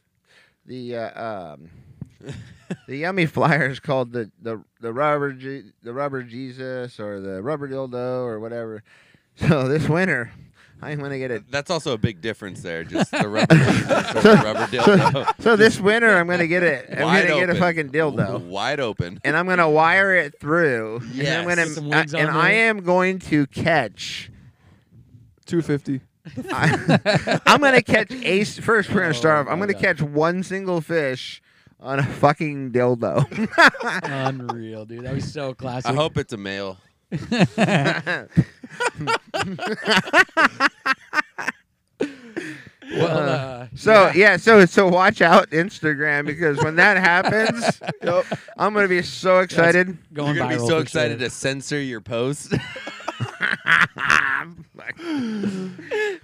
the uh, um the yummy flyer is called the the the rubber G, the rubber Jesus or the rubber dildo or whatever. So this winter, <laughs> I'm gonna get it. That's also a big difference there. Just the rubber <laughs> the rubber dildo. So this winter, I'm gonna get it. I'm gonna get a fucking dildo. Wide open. And I'm gonna wire it through. And I'm gonna, Put and I am going to catch 250. I, <laughs> I'm gonna catch ace first. We're gonna start Oh off. I'm gonna catch one single fish on a fucking dildo. Unreal, dude. That was so classic. I hope it's a male. Well, uh, <laughs> so yeah, so so watch out Instagram because when that happens, <laughs> Yep. I'm gonna be so excited. going You're gonna be so excited sure. to censor your post. <laughs> <laughs>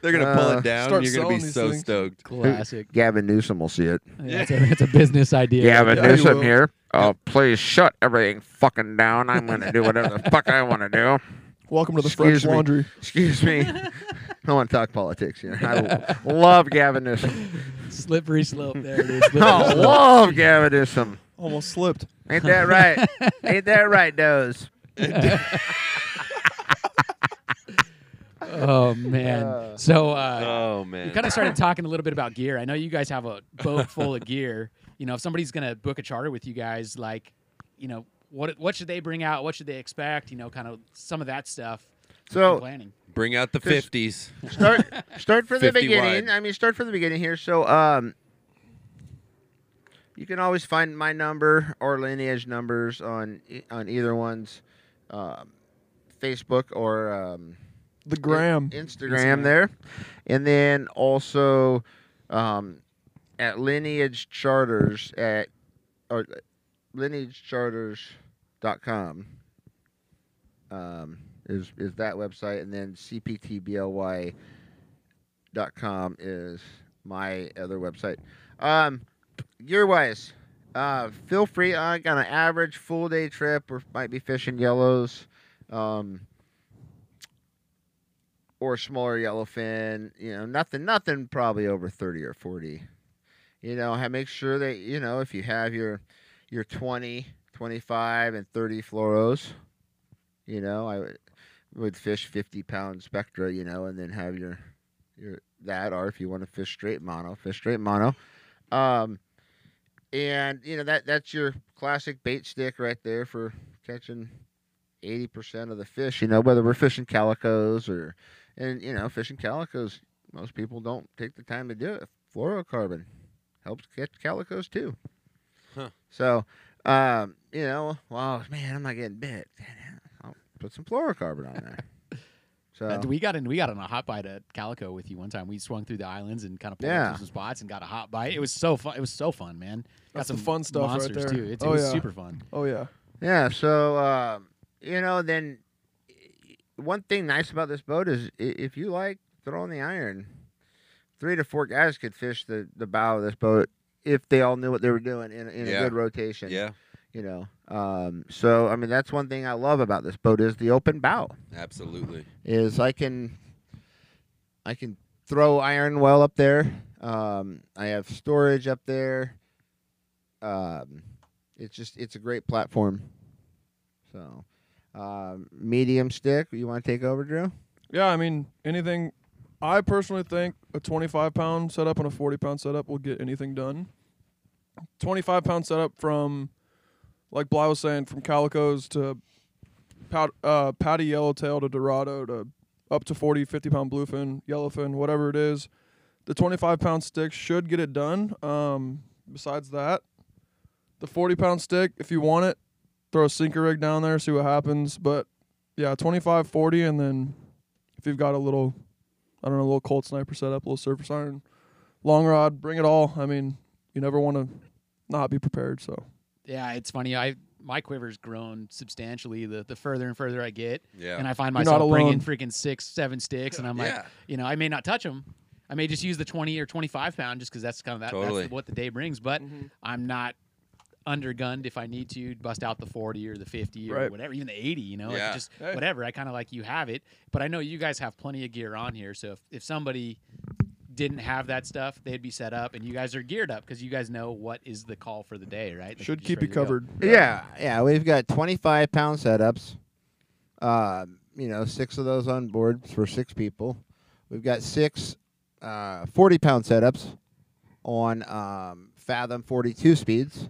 They're gonna pull Uh, it down. start You're gonna be these so things. stoked. Classic. Gavin Newsom will see it. Yeah, it's, a, it's a business idea. Gavin Yeah, you Newsom will. here. Oh, please shut everything fucking down. I'm gonna do whatever the fuck I want to do. Welcome to the Excuse French me. Laundry. Excuse me. <laughs> I want to talk politics here. I love Gavin Newsom. Slippery slope there, dude. <laughs> Slippery I slope. love Gavin Newsom. Almost slipped. Ain't that right? Ain't that right, Doze? Oh man. Uh, so uh, Oh man. we kind of started talking a little bit about gear. I know you guys have a boat full of gear. You know, if somebody's gonna book a charter with you guys, like, you know, what what should they bring out? What should they expect? You know, kind of some of that stuff. So planning. Bring out the fifties. start start from the beginning. wide. I mean, start from the beginning here. So um, you can always find my number or lineage numbers on e- on either one's um, Facebook or um, The gram. Instagram, Instagram. there, and then also um, at Lineage Charters at or lineagecharters.com um, is is that website, and then cptbly.com is my other website. Um, gear wise, uh, feel free. I got an average full day trip, or might be fishing yellows. Um, or smaller yellowfin. You know, nothing, nothing probably over thirty or forty. You know, make sure that you know if you have your your 20, 25, and thirty fluoros. You know, I would, would fish fifty pound spectra. You know, and then have your your that, or if you want to fish straight mono, fish straight mono. Um, and you know that that's your classic bait stick right there for catching eighty percent of the fish. You know, whether we're fishing calicos or and you know, fishing calicos, most people don't take the time to do it. Fluorocarbon helps catch calicos too. Huh. So, um, you know, well, man, I'm not getting bit. I'll put some fluorocarbon on there. <laughs> So, Uh, we got in. We got on a hot bite at Calico with you one time. We swung through the islands and kind of pulled Yeah. some spots and got a hot bite. It was so fun. It was so fun, man. Got That's some the fun stuff right monsters there. too. It's, Oh, it was yeah. super fun. Oh yeah. yeah. So, um, you know, then one thing nice about this boat is if you like throwing the iron, three to four guys could fish the, the bow of this boat if they all knew what they were doing in, in Yeah. a good rotation. Yeah, you know um, so i mean that's one thing i love about this boat is the open bow absolutely. is i can i can throw iron well up there. Um, I have storage up there. Um, it's just it's a great platform. So, um, medium stick. You want to take over, Drew? Yeah, I mean anything. I personally think a 25 pound setup and a 40 pound setup will get anything done. 25 pound setup from, like Bly was saying, from calicos to pat, uh, patty yellowtail to dorado to up to 40, 50 pound bluefin, yellowfin, whatever it is. The 25 pound stick should get it done. Um, besides that, the 40 pound stick, if you want it, throw a sinker rig down there, see what happens. But yeah, 25, 40, and then if you've got a little, I don't know, a little cold sniper set up, a little surface iron, long rod, bring it all. I mean, you never want to not be prepared. So Yeah, it's funny. I my quiver's grown substantially the the further and further I get, Yeah. and I find myself bringing alone. freaking six, seven sticks, and I'm like, you know, I may not touch them. I may just use the 20 or 25 pound just because that's kind of that, Totally. that's what the day brings. But mm-hmm. I'm not undergunned if I need to bust out the 40 or the 50 or Right. whatever, even the 80. You know, like, just Hey. whatever. I kind of like you have it, but I know you guys have plenty of gear on here. So if, if somebody didn't have that stuff, they'd be set up, and you guys are geared up because you guys know what is the call for the day, right? Like, should keep you ready go. covered. Yeah, yeah. We've got 25 pound setups. Um, you know, six of those on board for six people. We've got six uh, 40 pound setups on um, Fathom 42 speeds.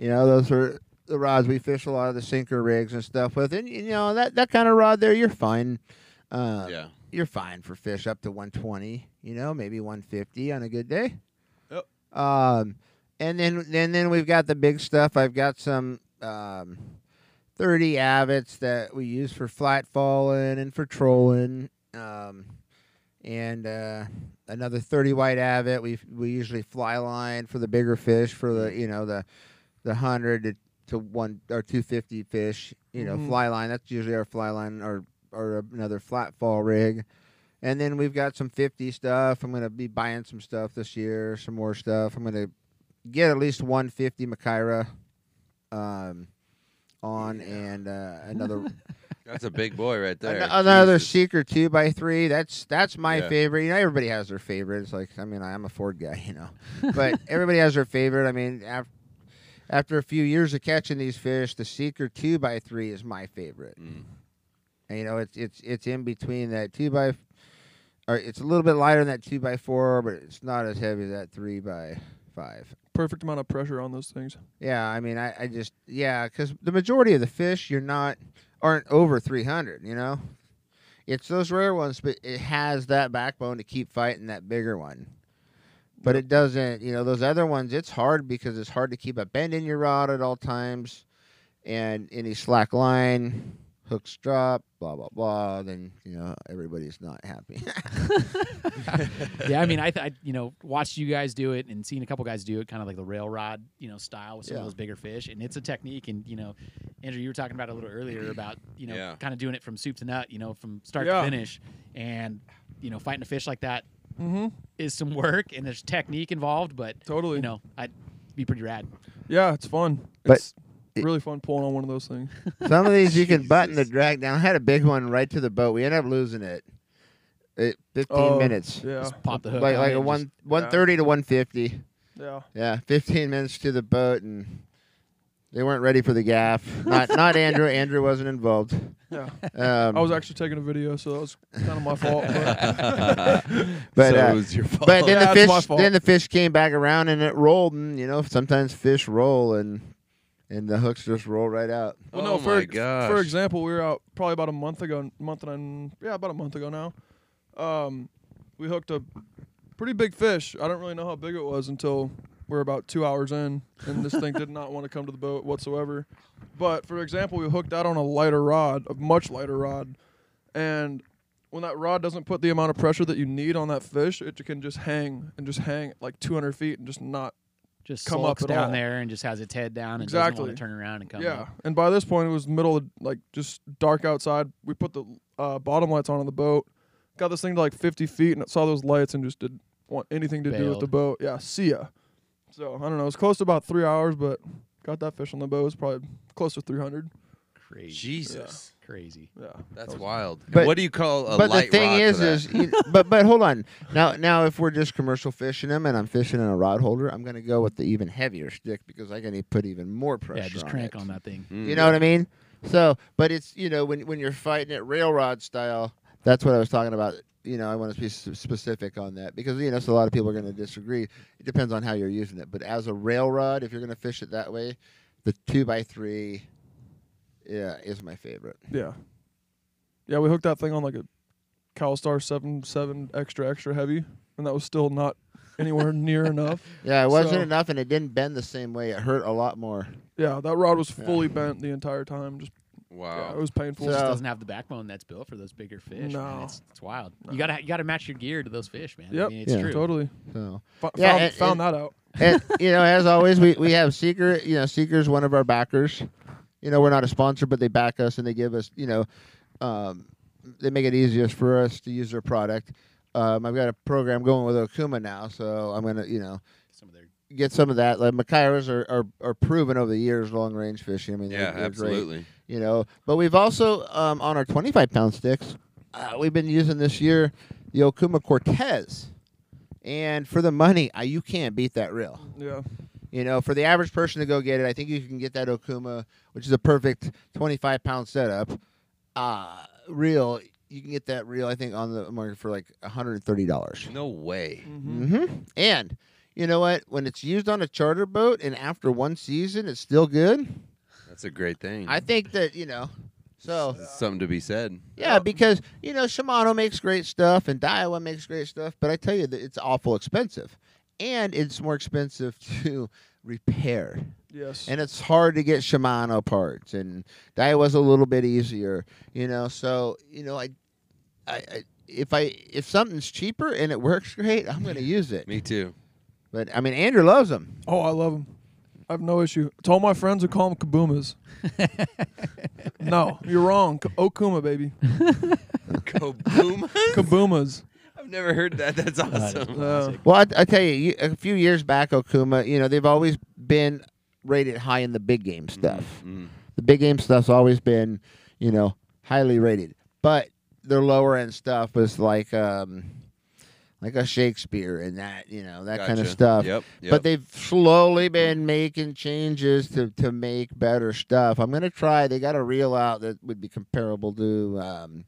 You know, those are the rods we fish a lot of the sinker rigs and stuff with. And, you know, that, that kind of rod there, you're fine. Uh, yeah. You're fine for fish up to 120, you know, maybe 150 on a good day. Yep. Um, and then and then we've got the big stuff. I've got some um, 30 avets that we use for flat falling and for trolling. Um, and uh, another 30 white avet. We we usually fly line for the bigger fish for the you know the the 100 to, to one or 250 fish. You know, Mhm. fly line. That's usually our fly line or or another flat fall rig. And then we've got some 50 stuff. I'm going to be buying some stuff this year, some more stuff. I'm going to get at least 150 Makaira um, on and uh, <laughs> another That's a big boy right there. an- another Jesus. Seeker 2 by 3 That's that's my Yeah. favorite. You know, everybody has their favorites. Like, I mean, I'm a Ford guy, <laughs> you know. <laughs> But everybody has their favorite. I mean, after, after a few years of catching these fish, the Seeker 2 by 3 is my favorite. Mm. And, you know, it's it's it's in between that two by, or it's a little bit lighter than that two by four, but it's not as heavy as that three by five. Perfect amount of pressure on those things. Yeah, I mean, I, I just yeah, because the majority of the fish you're not aren't over three hundred. You know, it's those rare ones, but it has that backbone to keep fighting that bigger one. But it doesn't, you know, those other ones. It's hard because it's hard to keep a bend in your rod at all times, and any slack line, hooks drop, blah blah blah. Then you know everybody's not happy. <laughs> yeah, I mean, I, th- I, you know, watched you guys do it and seen a couple guys do it, kind of like the rail rod you know, style with some Yeah. of those bigger fish, and it's a technique. And you know, Andrew, you were talking about a little earlier about you know, Yeah. kind of doing it from soup to nut, you know, from start Yeah. to finish, and you know, fighting a fish like that Mm-hmm. is some work and there's technique involved, but Totally. you know, I'd be pretty rad. Yeah, it's fun. But it's really fun pulling on one of those things. <laughs> Some of these you can <laughs> button the drag down. I had a big one right to the boat. We ended up losing it. It 15 Oh, minutes. Yeah. Just pop the hook. Like like a one just- 130 to 150. Yeah. Yeah, 15 minutes to the boat and they weren't ready for the gaff. Not not <laughs> Andrew. Andrew wasn't involved. Yeah. Um, I was actually taking a video, so that was kind of my fault. But <laughs> But, so uh, it was your fault. but then That's the fish then the fish came back around and it rolled and you know sometimes fish roll and and the hooks just roll right out. well, oh no, for my for example, we were out probably about a month ago, month and yeah, about a month ago now. Um, we hooked a pretty big fish. I don't really know how big it was until we are about two hours in, and this thing did not want to come to the boat whatsoever. But for example, we hooked out on a lighter rod, a much lighter rod, and when that rod doesn't put the amount of pressure that you need on that fish, it can just hang and just hang like 200 feet and just not just come up down all. there and just has its head down and doesn't want to turn around and come yeah, up. and by this point it was middle of like just dark outside. We put the uh, bottom lights on on the boat, got this thing to like 50 feet, and it saw those lights and just didn't want anything to do with the boat. Yeah, see ya. So I don't know. It was close to about three hours, but got that fish on the boat. It was probably close to 300. Crazy. Jesus. crazy. Yeah, That's that wild. But- what do you call a but the light thing rod is, for that? is you, <laughs> but but hold on. Now now if we're just commercial fishing them and I'm fishing in a rod holder, I'm gonna go with the even heavier stick because I can put even more pressure. yeah, just on crank it. on that thing. Mm. You know what I mean? So, but it's you know when when you're fighting it railroad style, that's what I was talking about. You know, I want to be specific on that because you know, so a lot of people are going to disagree. It depends on how you're using it. But as a railrod, if you're going to fish it that way, the two by three, yeah, is my favorite. Yeah. Yeah, we hooked that thing on like a CalStar seven seven extra extra heavy, and that was still not anywhere <laughs> near enough. Yeah, it wasn't So- enough, and it didn't bend the same way. It hurt a lot more. Yeah, that rod was Yeah. fully bent the entire time. Just yeah, Wow. it was painful. It just doesn't have the backbone that's built for those bigger fish. man. No. It's, it's wild. No. You gotta you gotta match your gear to those fish, man. I Yep. mean, it's Yeah. true. totally So, F- Yeah, found, and- found and- that out. <laughs> and you know, as always, we we have Seeker. You know, Seeker's one of our backers. You know, we're not a sponsor, but they back us and they give us. You know, um, they make it easiest for us to use their product. Um, I've got a program going with Okuma now, so I'm gonna, you know, Some of their get some of that. Like Makairas are, are are proven over the years long range fishing. I mean, they're- yeah, they're great, absolutely. you know, but we've also um, on our 25 pound sticks, uh, we've been using this year the Okuma Cortez, and for the money, uh, you can't beat that reel. Yeah. You know, for the average person to go get it, I think you can get that Okuma, which is a perfect 25 pound setup. Uh, reel, you can get that reel, I think, on the market for like $130. No way. hmm Mm-hmm. And you know what? When it's used on a charter boat and after one season, it's still good. That's a great thing. I think that, you know, so Something to be said. yeah, because, you know, Shimano makes great stuff and Daiwa makes great stuff, but I tell you that it's awful expensive. And it's more expensive <laughs> to repair. Yes. and it's hard to get Shimano parts, and Daiwa's a little bit easier, you know. So you know, I, I, I if I if something's cheaper and it works great, I'm going <laughs> to use it. Me too. But I mean, Andrew loves them. oh, I love them. I have no issue. To all my friends who call them kabumas. <laughs> no, you're wrong. K- Okuma, baby. <laughs> Kaboom. Kabumas. I've never heard that. That's awesome. classic. Well, I, I tell you, you, a few years back, Okuma, you know, they've always been rated high in the big game stuff. Mm. The big game stuff's always been, you know, highly rated. But their lower end stuff was like, um, like a Shakespeare and that, you know, that kind of stuff. Yep. yep. But they've slowly been making changes to, to make better stuff. I'm gonna try. They got a reel out that would be comparable to um,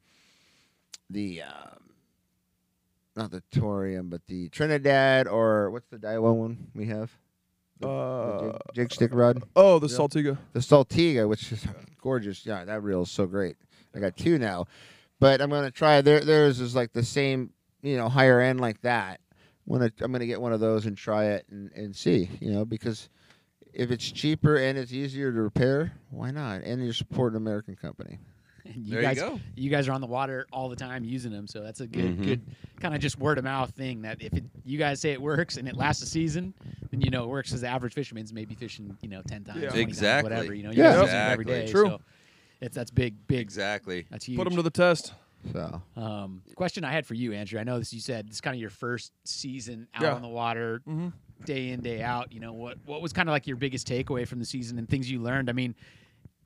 the um, not the Torium, but the Trinidad or what's the Daiwa one we have? The, the Uh, jig, jig stick rod, Oh, the Yeah. Saltiga. the Saltiga, which is gorgeous. Yeah, that reel is so great. I got two now, but I'm gonna try. Their theirs is like the same, you know, higher end like that. Wanna, I'm gonna get one of those and try it and, and see, you know, because if it's cheaper and it's easier to repair, why not? And you're supporting an American company. <laughs> And you there guys, you go. you guys are on the water all the time using them, so that's a good, Mhm. good kind of just word of mouth thing. That if it, you guys say it works and it lasts a season, then you know it works. Because the average fisherman's maybe fishing, you know, ten times, Yeah. 20 times, Exactly. whatever. You know, you Yeah. guys are using them every Exactly. day. True. So it's that's big, big. Exactly. That's huge. Put them to the test. So Um, question I had for you, Andrew. I know this. You said it's kind of your first season out Yeah. on the water, Mm-hmm. day in, day out. You know what? What was kind of like your biggest takeaway from the season and things you learned? I mean,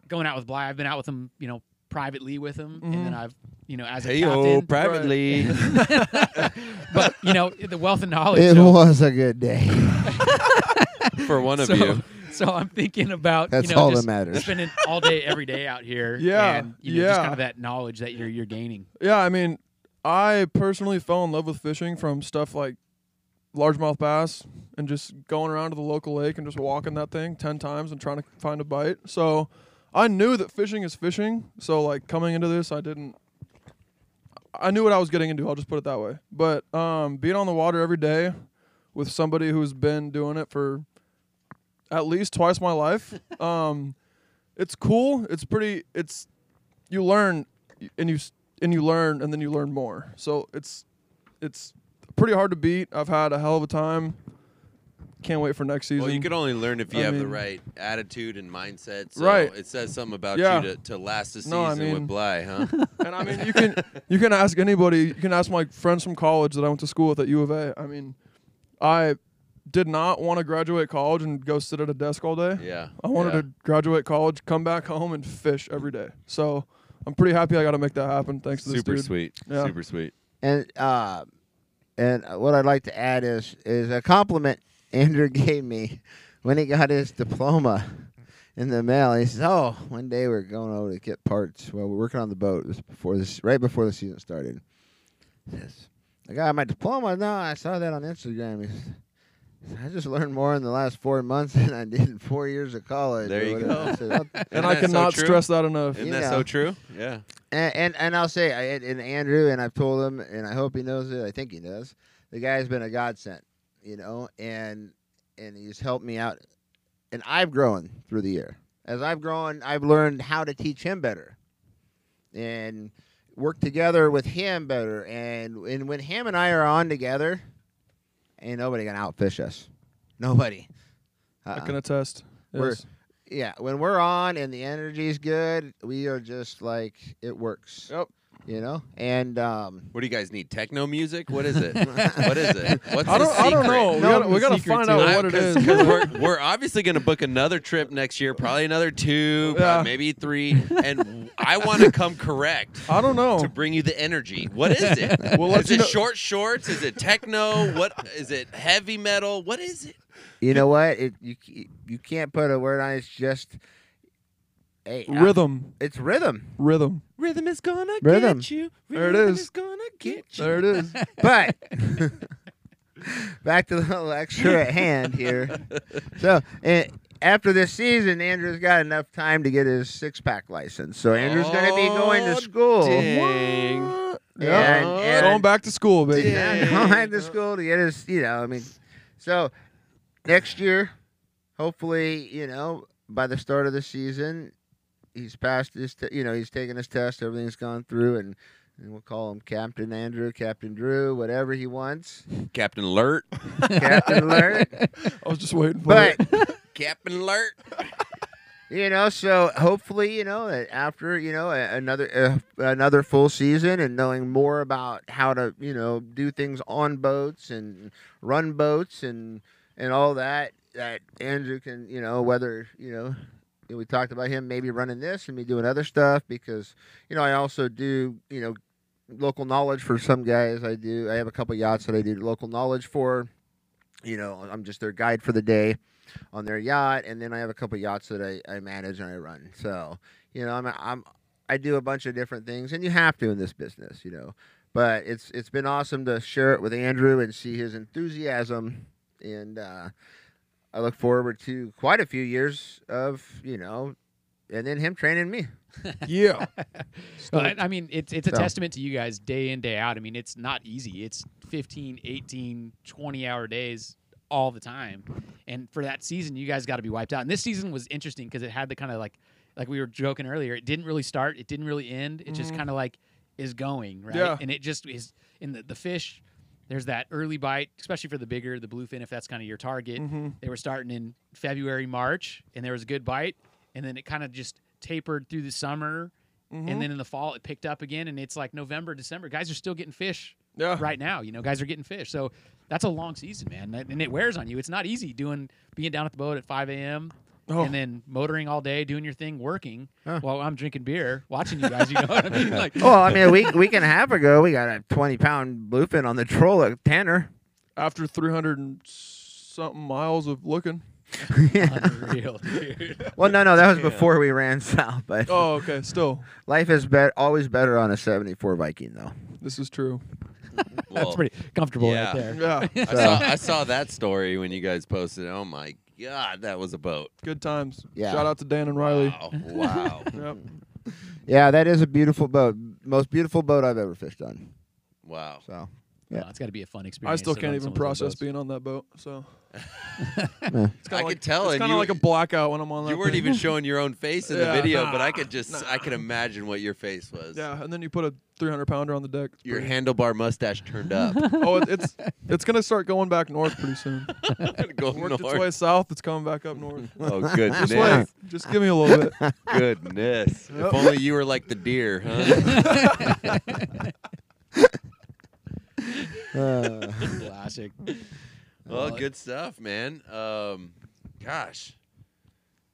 going out with Bly, I've been out with him. You know, privately with him, and then Mhm. I've, you know, as a Hey, captain. oh, privately. <laughs> but you know, the wealth of <laughs> knowledge. it so, was a good day. <laughs> For one of so, you. So I'm thinking about That's you know all that matters. spending all day every day out <laughs> here. Yeah, and, you know, just yeah. kind of that knowledge that you're you're gaining. Yeah, I mean, I personally fell in love with fishing from stuff like largemouth bass and just going around to the local lake and just walking that thing 10 times and trying to find a bite. So I knew that fishing is fishing. So, like, coming into this, I didn't. I knew what I was getting into. I'll just put it that way. But um, being on the water every day with somebody who's been doing it for at least twice my life, <laughs> um, it's cool. It's pretty. It's you learn and you and you learn and then you learn more. So it's it's pretty hard to beat. I've had a hell of a time. Can't wait for next season. Well, you can only learn if you I have the right attitude and mindset. So Right. It says something about Yeah. you to, to last the season No, I with mean- Bly, huh? <laughs> and I mean, you can you can ask anybody. You can ask my friends from college that I went to school with at U of A. I mean, I did not want to graduate college and go sit at a desk all day. yeah. I wanted yeah. to graduate college, come back home, and fish every day. So I'm pretty happy I got to make that happen. Thanks to this Super dude. sweet. Yeah. Super sweet. And uh, and what I'd like to add is is a compliment Andrew <laughs> gave me when he got his diploma in the mail. He says, "Oh, one day we're going over to get parts. Well, we're working on the boat this before this, right before the season started." He says, "I got my diploma. No, I saw that on Instagram." He says, I just learned more in the last four months <laughs> than I did in four years of college. There you go. I said, <laughs> And I that so cannot stress that enough. Isn't You that know. so true? Yeah. And, and and I'll say, I, and Andrew, and I've told him, and I hope he knows it. I think he does. The guy's been a godsend, you know, and and he's helped me out, and I've grown through the year. As I've grown, I've learned how to teach him better, and work together with him better. And and when him and I are on together, ain't nobody gonna outfish us. Nobody. I Uh-uh. can attest. We're- Yes. Yeah, when we're on and the energy's good, we are just like it works. Yep. You know, and um, What do you guys need? Techno music? What is it? <laughs> what is it? What's I the don't. I don't know. We No, gotta, we gotta find out what it is. Because we're, <laughs> we're obviously going to book another trip next year, probably another two, Yeah. uh, maybe three. And I want to come correct I don't know. to bring you the energy. What is it? <laughs> We'll is it know- short shorts? Is it techno? What is it? Heavy metal? What is it? you know what? It you you can't put a word on. it. It's just hey, Rhythm. It's rhythm, Rhythm. Rhythm is gonna Rhythm. get you. There it Rhythm is. gonna get you. There it is. <laughs> but <laughs> back to the little extra at hand here. <laughs> So. eh, after this season, Andrew's got enough time to get his six pack license. So Andrew's going to be going Oh, to school. Dang. Yeah. And- and- Going back to school, baby. Yeah, going back to school to get his, you know, I mean, so next year, hopefully, you know, by the start of the season, he's passed his, t- you know, he's taken his test, everything's gone through, and, and we'll call him Captain Andrew, Captain Drew, whatever he wants, Captain Alert. Captain Alert. <laughs> I was just waiting for But it. <laughs> Captain Alert. you know, so hopefully, you know, that after you know another uh, another full season and knowing more about how to you know do things on boats and run boats and and all that, that Andrew can you know whether you know. We talked about him maybe running this and me doing other stuff because you know I also do you know local knowledge for some guys. I do I have a couple yachts that I do local knowledge for. You know I'm just their guide for the day on their yacht, and then I have a couple yachts that I, I manage and I run. So you know, I'm I'm I do a bunch of different things, and you have to in this business, you know. But it's it's been awesome to share it with Andrew and see his enthusiasm, and uh, I look forward to quite a few years of you know, and then him training me. <laughs> Yeah. Well, I, I mean, it's it's a So- testament to you guys day in day out. I mean, it's not easy. It's 15, 18, 20 hour days all the time. And for that season, you guys got to be wiped out. And this season was interesting because it had the kind of like like we were joking earlier. It didn't really start. It didn't really end. It just Mhm. kind of like is going right. Yeah. And it just is in the the fish. There's that early bite, especially for the bigger the bluefin, if that's kind of your target. hmm They were starting in February, March, and there was a good bite, and then it kind of just tapered through the summer, Mm-hmm. and then in the fall it picked up again, and it's like November, December. Guys are still getting fish yeah. right now. You know, guys are getting fish, so that's a long season, man, and and it wears on you. It's not easy doing being down at the boat at 5 a.m. Oh. and then motoring all day, doing your thing, working Huh. while I'm drinking beer, watching you guys. You know what I mean? <laughs> Like, Well, I mean, a week week and a half ago, we got a twenty pound bluefin on the troll at Tanner. After 300 and something miles of looking. unreal, <laughs> dude. Well, no, no, that was Yeah. before we ran south. But Oh, okay. Still, life is bet always better on a seventy four Viking, though. this is true. <laughs> that's pretty comfortable yeah. right there. Yeah. I saw I saw that story when you guys posted. it. Oh my god, that was a boat. Good times. Yeah. Shout out to Dan and Riley. Wow. wow. <laughs> Yep. Yeah, that is a beautiful boat. Most beautiful boat I've ever fished on. Wow. So Yeah. Yeah. it's got to be a fun experience. I still can't even some of those process being on that boat. So <laughs> it's I kinda like, could tell, It's kind of like a blackout when I'm on that. You weren't thing. even <laughs> showing your own face in Yeah, the video, but I could just I could imagine what your face was. Yeah, and then you put a 300 pounder on the deck. It's Your handlebar mustache turned up. <laughs> oh, it, it's it's gonna start going back north pretty soon. Go Worked its way south. It's coming back up north. Oh Just goodness. wait. Just give me a little bit. Goodness. Yep. If only you were like the deer, huh? Uh, <laughs> <laughs> Classic. well, good stuff, man. Um, gosh,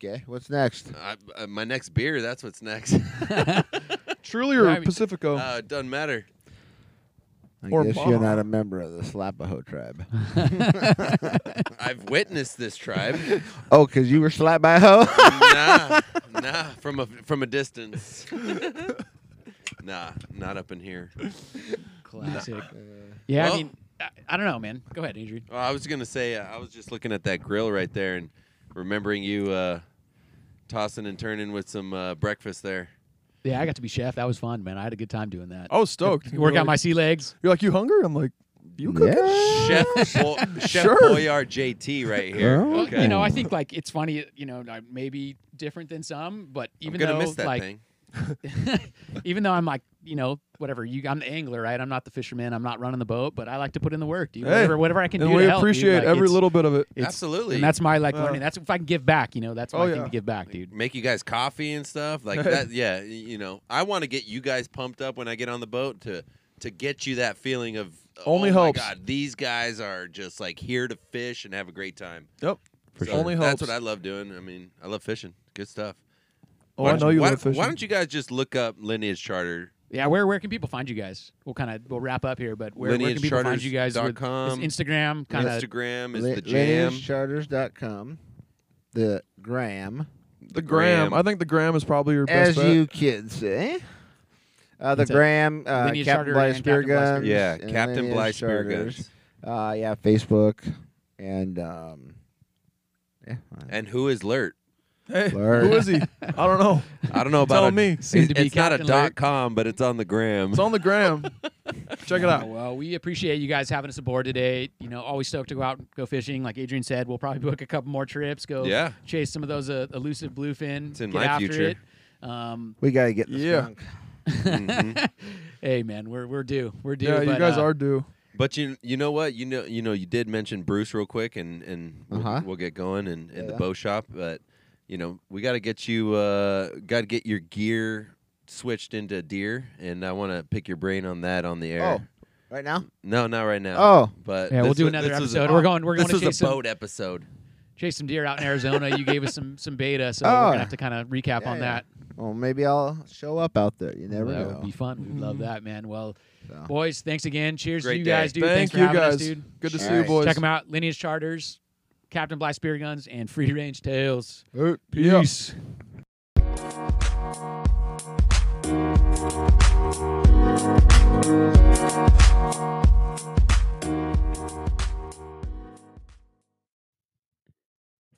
okay, what's next? I, uh, my next beer. That's what's next. <laughs> Truly or Yeah, Pacifico? Uh, it doesn't matter. I Or guess you're not a member of the Slapaho tribe. I've witnessed this tribe. oh, because you were slapped by a hoe? nah, nah, from a from a distance. nah, not up in here. Classic. Yeah, Well- I mean, I, I don't know, man. Go ahead, Adrian. Well, I was gonna say uh, I was just looking at that grill right there and remembering you uh, tossing and turning with some uh, breakfast there. Yeah, I got to be chef. That was fun, man. I had a good time doing that. I was stoked. Work You're out my like- sea legs. You're like, you hungry? I'm like, you cooking? Yeah. Chef <laughs> Bo- Chef Sure. Boyard JT right here. Oh, Well, okay. You know, I think like it's funny. You know, I- maybe different than some, but even I'm though miss that like thing. <laughs> even though I'm like, you know, whatever. You, I'm the angler, right? I'm not the fisherman. I'm not running the boat, but I like to put in the work, dude. Hey, whatever, whatever I can And do we to help, dude, appreciate like, every little bit of it. Absolutely. And that's my like Yeah. learning. That's if I can give back. You know, that's my Oh, thing yeah. to give back, dude. make you guys coffee and stuff like that. Yeah, you know, I want to get you guys pumped up when I get on the boat to to get you that feeling of oh Only oh helps. My God, these guys are just like here to fish and have a great time. Yep. For So sure. Only That's helps. what I love doing. I mean, I love fishing. Good stuff. Oh, Why I don't know you why, love fishing. Why don't you guys just look up Lineage Charter? Yeah, where where can people find you guys? We'll kind of we'll wrap up here, but where, where can people find you guys? With LineageCharters.com. this Instagram kind of Instagram is Li- the jam. LineageCharters.com. The gram, the gram. gram. I think the gram is probably your best as bet. you kids say. Uh, the What's that? gram, uh, Captain Bly Spear Captain Bly Spear Guns. Yeah, Captain Lineage Bly Spear Guns. Uh, yeah, Facebook, and um, yeah, And who is Lurt? Hey, Lord. who is he? I don't know. I don't know about Tell a, me. Soon to be it's not a Captain dot Lurt. com, but it's on the gram. It's on the gram. <laughs> Check it out. well, we appreciate you guys having us aboard today. You know, always stoked to go out and go fishing. Like Adrian said, we'll probably book a couple more trips. Go Yeah. chase some of those uh, elusive bluefin. It's in get my after future. It. Um, we got to get the Yeah. skunk. <laughs> Hey man, we're we're due. We're due. Yeah, you but, guys uh, are due. But you you know what you know you know you did mention Bruce real quick and and we'll, Uh-huh. we'll get going in, in the Yeah. bow shop. But you know we got to get you uh got to get your gear switched into deer, and I want to pick your brain on that on the air. Oh, right now? No, not right now. Oh, but Yeah, we'll do was- another episode. A, we're going. We're going this to chase a some boat episode. chase some deer out in Arizona. you gave us some <laughs> some beta, so we're Oh. gonna have to kind of recap Yeah, on yeah. that. well, maybe I'll show up out there. You never that know. would be fun. We'd love Mhm. that, man. Well, So. boys, thanks again. Cheers Great to you day. guys, dude. Thank thanks for you having guys. us, dude. Good to see All you, right. boys. Check them out. Lineage Charters, Captain Black Spear Guns, and Free Range Tales. Yeah. Peace.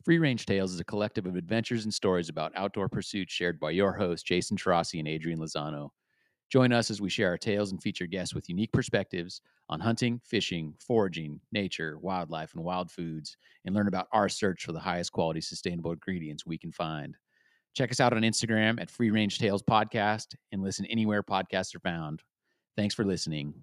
Free Range Tales is a collective of adventures and stories about outdoor pursuits shared by your hosts, Jason Tarasi and Adrian Lozano. Join us as we share our tales and feature guests with unique perspectives on hunting, fishing, foraging, nature, wildlife, and wild foods, and learn about our search for the highest quality sustainable ingredients we can find. Check us out on Instagram at Free Range Tales Podcast and listen anywhere podcasts are found. Thanks for listening.